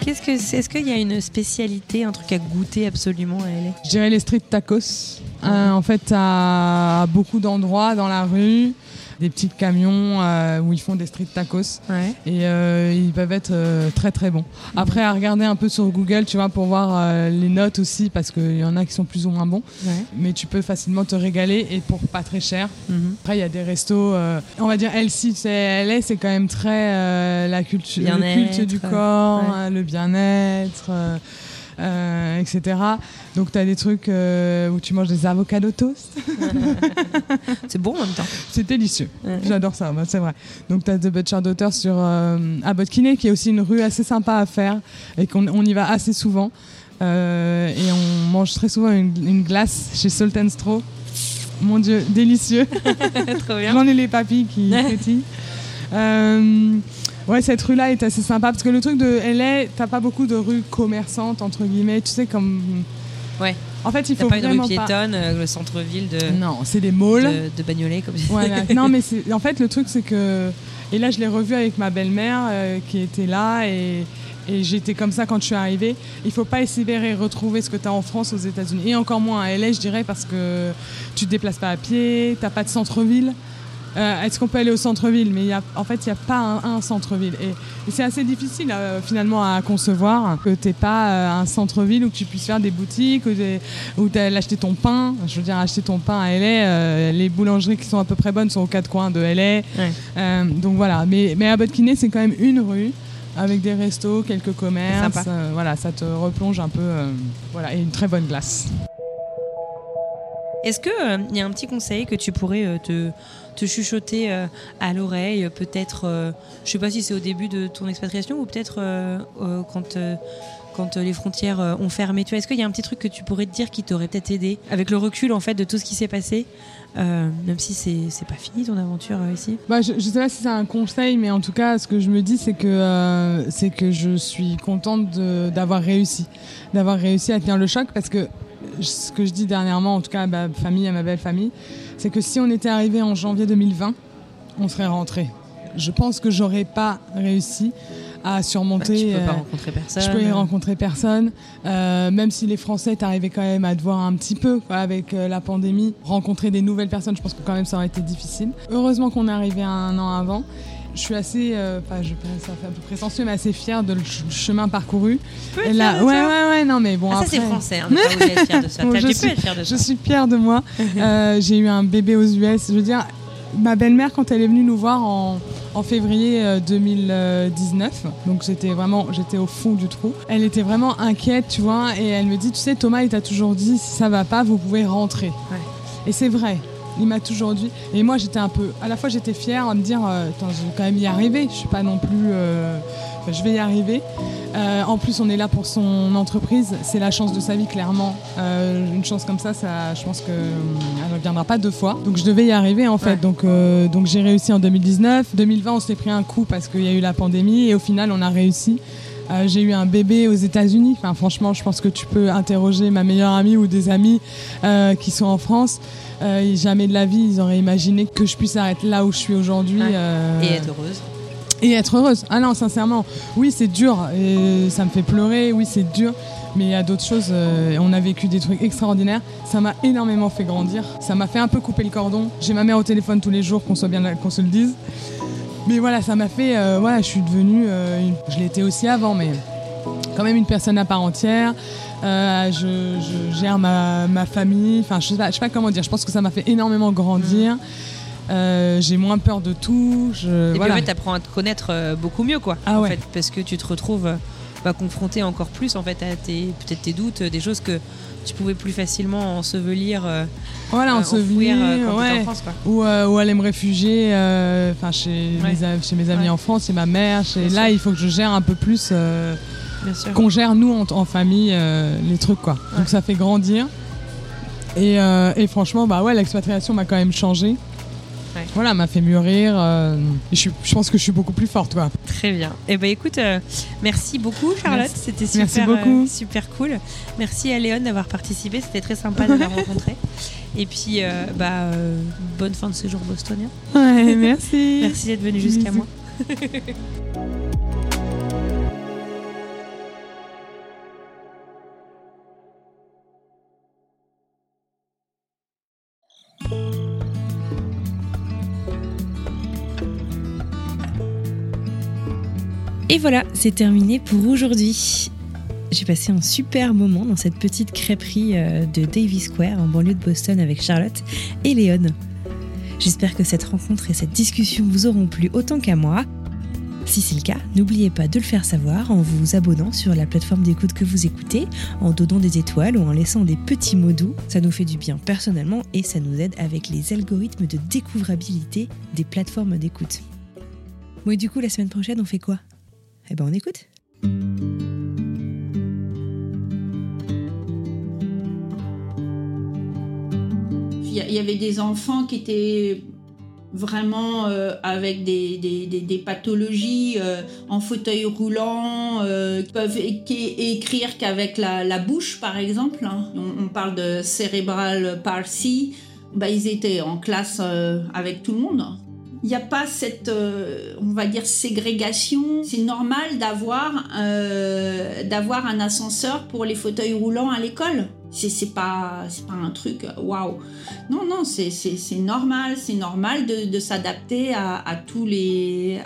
[SPEAKER 2] Qu'est-ce que c'est Est-ce qu'il y a une spécialité, un truc à goûter absolument à LA
[SPEAKER 7] Je dirais les street tacos. Euh, en fait, à beaucoup d'endroits dans la rue, des petits camions euh, où ils font des street tacos.
[SPEAKER 2] Ouais.
[SPEAKER 7] Et euh, ils peuvent être euh, très très bons. Après, à regarder un peu sur Google, tu vois, pour voir les notes aussi, parce qu'il y en a qui sont plus ou moins bons.
[SPEAKER 2] Ouais.
[SPEAKER 7] Mais tu peux facilement te régaler et pour pas très cher.
[SPEAKER 2] Mhm.
[SPEAKER 7] Après, il y a des restos, on va dire LC, c'est LA, c'est quand même très la culture, le culte du corps,
[SPEAKER 2] ouais.
[SPEAKER 7] euh, le bien-être, euh, etc. Donc, tu as des trucs euh, où tu manges des avocados toast.
[SPEAKER 2] C'est bon en même temps.
[SPEAKER 7] C'est délicieux. J'adore ça, c'est vrai. Donc, tu as The Butcher Daughter sur euh, Kinney, qui est aussi une rue assez sympa à faire et qu'on on y va assez souvent. Euh, et on mange très souvent une, une glace chez Salt and Straw. Mon Dieu, délicieux.
[SPEAKER 2] Trop bien.
[SPEAKER 7] J'en ai les papilles qui pétillent. Ouais, cette rue-là est assez sympa parce que le truc de LA, t'as pas beaucoup de rues commerçantes, entre guillemets. Tu sais, comme.
[SPEAKER 2] Ouais.
[SPEAKER 7] En fait, il faut
[SPEAKER 2] pas une rue
[SPEAKER 7] vraiment pas.
[SPEAKER 2] piétonne, euh, le centre-ville de,
[SPEAKER 7] Non, c'est des malls.
[SPEAKER 2] de, de Bagnolet, comme
[SPEAKER 7] Voilà. non, mais en fait, le truc, c'est que. Et là, je l'ai revu avec ma belle-mère euh, qui était là et, et j'étais comme ça quand je suis arrivée. Il faut pas espérer retrouver ce que tu as en France, aux États-Unis. Et encore moins à LA, je dirais, parce que tu te déplaces pas à pied, t'as pas de centre-ville. Euh, Est-ce qu'on peut aller au centre-ville? Mais il y a, en fait, il n'y a pas un, un centre-ville. Et, et c'est assez difficile euh, finalement à concevoir que tu pas euh, un centre-ville où tu puisses faire des boutiques, où, tu acheter ton pain. Je veux dire, acheter ton pain à LA, les boulangeries qui sont à peu près bonnes sont aux quatre coins de LA.
[SPEAKER 2] Ouais.
[SPEAKER 7] Donc voilà. Mais, mais Abbot Kinney, c'est quand même une rue avec des restos, quelques commerces. Voilà, ça te replonge un peu. voilà, et une très bonne glace.
[SPEAKER 2] Est-ce qu'il y a un petit conseil que tu pourrais te, te chuchoter euh, à l'oreille Peut-être, euh, je sais pas si c'est au début de ton expatriation ou peut-être euh, quand, quand les frontières ont fermé. Tu Est-ce qu'il y a un petit truc que tu pourrais te dire qui t'aurait peut-être aidé avec le recul en fait de tout ce qui s'est passé même si c'est pas fini ton aventure ici?
[SPEAKER 7] Bah, je, je sais pas si c'est un conseil, mais en tout cas, ce que je me dis, c'est que, c'est que je suis contente d'avoir réussi. D'avoir réussi à tenir le choc parce que ce que je dis dernièrement, en tout cas à ma famille, à ma belle famille, c'est que si on était arrivé en janvier 2020, on serait rentré. Je pense que j'aurais pas réussi à
[SPEAKER 2] Bah,
[SPEAKER 7] surmonter.
[SPEAKER 2] tu peux pas
[SPEAKER 7] euh,
[SPEAKER 2] rencontrer personne.
[SPEAKER 7] je peux y rencontrer personne, Euh, même si les Français t'arrivaient quand même à te voir un petit peu quoi, avec euh, la pandémie. Rencontrer des nouvelles personnes, je pense que quand même ça aurait été difficile. Heureusement qu'on est arrivé un an avant. Je suis assez, euh, enfin, je ça fait un peu prétentieux, mais assez fière de le ch- chemin parcouru.
[SPEAKER 2] Tu peux être
[SPEAKER 7] là,
[SPEAKER 2] fière de
[SPEAKER 7] ouais, ouais, ouais, non, mais bon
[SPEAKER 2] Ah, ça
[SPEAKER 7] après.
[SPEAKER 2] c'est français, hein, de pas oser être fier de ça.
[SPEAKER 7] Bon, je suis-
[SPEAKER 2] fier de
[SPEAKER 7] Je
[SPEAKER 2] ça.
[SPEAKER 7] suis fière de moi. Euh, j'ai eu un bébé aux US. Je veux dire, ma belle-mère, quand elle est venue nous voir en, en février euh, 2019, donc j'étais vraiment, j'étais au fond du trou. Elle était vraiment inquiète, tu vois, et elle me dit, tu sais, Thomas, il t'a toujours dit, si ça va pas, vous pouvez rentrer.
[SPEAKER 2] Ouais.
[SPEAKER 7] Et c'est vrai. Il m'a toujours dit. Et moi, j'étais un peu. À la fois, j'étais fière à me dire euh, Attends, je vais quand même y arriver. Je suis pas non plus. euh, je vais y arriver. Euh, en plus, on est là pour son entreprise. C'est la chance de sa vie, clairement. Euh, une chance comme ça, ça je pense qu'elle ne reviendra pas deux fois. Donc, je devais y arriver, en fait.
[SPEAKER 2] Ouais.
[SPEAKER 7] Donc, euh, donc j'ai réussi en 2019. 2020, on s'est pris un coup parce qu'il y a eu la pandémie. Et au final, on a réussi. Euh, j'ai eu un bébé aux États-Unis. Enfin, franchement, je pense que tu peux interroger ma meilleure amie ou des amis euh, qui sont en France. Euh, jamais de la vie, ils auraient imaginé que je puisse arrêter là où je suis aujourd'hui.
[SPEAKER 2] Ouais. Et être heureuse.
[SPEAKER 7] et être heureuse. Ah non, sincèrement, oui, c'est dur et ça me fait pleurer, oui, c'est dur. Mais il y a d'autres choses, on a vécu des trucs extraordinaires. Ça m'a énormément fait grandir. Ça m'a fait un peu couper le cordon. J'ai ma mère au téléphone tous les jours, qu'on soit bien qu'on se le dise. Mais voilà, ça m'a fait. euh, voilà, je suis devenue. euh, une- je l'étais aussi avant, mais quand même une personne à part entière. Euh, je, je gère ma, ma famille. Enfin, je sais, pas, je sais pas comment dire. Je pense que ça m'a fait énormément grandir. Euh, j'ai moins peur de tout. Je,
[SPEAKER 2] Et
[SPEAKER 7] voilà.
[SPEAKER 2] puis en fait, t'apprends à te connaître beaucoup mieux, quoi.
[SPEAKER 7] Ah
[SPEAKER 2] en
[SPEAKER 7] ouais.
[SPEAKER 2] fait, parce que tu te retrouves bah, confronté encore plus en fait à tes peut-être tes doutes, des choses que tu pouvais plus facilement ensevelir, euh,
[SPEAKER 7] Voilà,
[SPEAKER 2] euh,
[SPEAKER 7] on se vit,
[SPEAKER 2] euh, quand t'étais
[SPEAKER 7] ouais.
[SPEAKER 2] en France, quoi.
[SPEAKER 7] ou, ou aller me réfugier enfin chez,
[SPEAKER 2] Ouais.
[SPEAKER 7] mes, a- chez mes amis
[SPEAKER 2] Ouais.
[SPEAKER 7] en France, chez ma mère. Chez... Là, il faut que je gère un peu plus, qu'on gère nous en, en famille les trucs quoi. Donc ça fait grandir. Et, et franchement, bah ouais, l'expatriation m'a quand même changé.
[SPEAKER 2] Ouais.
[SPEAKER 7] Voilà, m'a fait mûrir. euh, je, pense que je suis beaucoup plus forte, quoi.
[SPEAKER 2] Très bien. Et ben écoute, euh, merci beaucoup Charlotte, c'était super,
[SPEAKER 7] Merci beaucoup.
[SPEAKER 2] euh, super cool. Merci à Léon d'avoir participé, c'était très sympa de la rencontrer. Et puis bah bonne fin de séjour bostonien.
[SPEAKER 7] Ouais, merci.
[SPEAKER 2] Merci d'être venu jusqu'à moi.
[SPEAKER 8] Et voilà, c'est terminé pour aujourd'hui. J'ai passé un super moment dans cette petite crêperie euh, de Davy Square en banlieue de Boston avec Charlotte et Léon. J'espère que cette rencontre et cette discussion vous auront plu autant qu'à moi. Si c'est le cas, n'oubliez pas de le faire savoir en vous abonnant sur la plateforme d'écoute que vous écoutez, en donnant des étoiles ou en laissant des petits mots doux. Ça nous fait du bien personnellement et ça nous aide avec les algorithmes de découvrabilité des plateformes d'écoute. Bon et du coup, la semaine prochaine, on fait quoi? Eh ben on écoute
[SPEAKER 4] Il y, avait des enfants qui étaient vraiment euh, avec des, pathologies euh, en fauteuil roulant, euh, qui peuvent écrire qu'avec la, bouche, par exemple. hein. On, parle de cérébral palsy. Bah, ils étaient en classe avec tout le monde. Il n'y a pas cette, euh, on va dire, ségrégation. C'est normal d'avoir euh, d'avoir un ascenseur pour les fauteuils roulants à l'école. C'est pas, pas un truc, waouh. Non, non, c'est normal, c'est normal de, s'adapter à, tous les,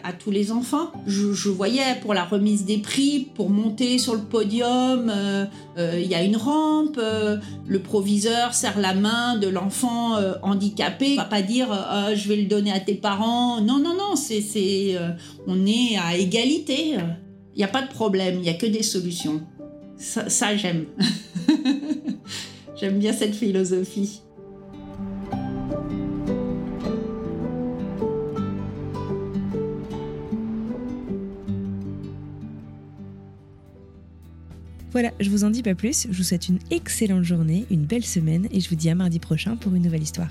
[SPEAKER 4] enfants. Je, voyais pour la remise des prix, pour monter sur le podium, euh, euh, il y a une rampe, euh, le proviseur serre la main de l'enfant handicapé. Il va pas dire je vais le donner à tes parents. Non, non, non, c'est, on est à égalité. Il n'y a pas de problème, il n'y a que des solutions. Ça, ça j'aime. j'aime bien cette philosophie.
[SPEAKER 8] Voilà, je vous en dis pas plus. Je vous souhaite une excellente journée, une belle semaine et je vous dis à mardi prochain pour une nouvelle histoire.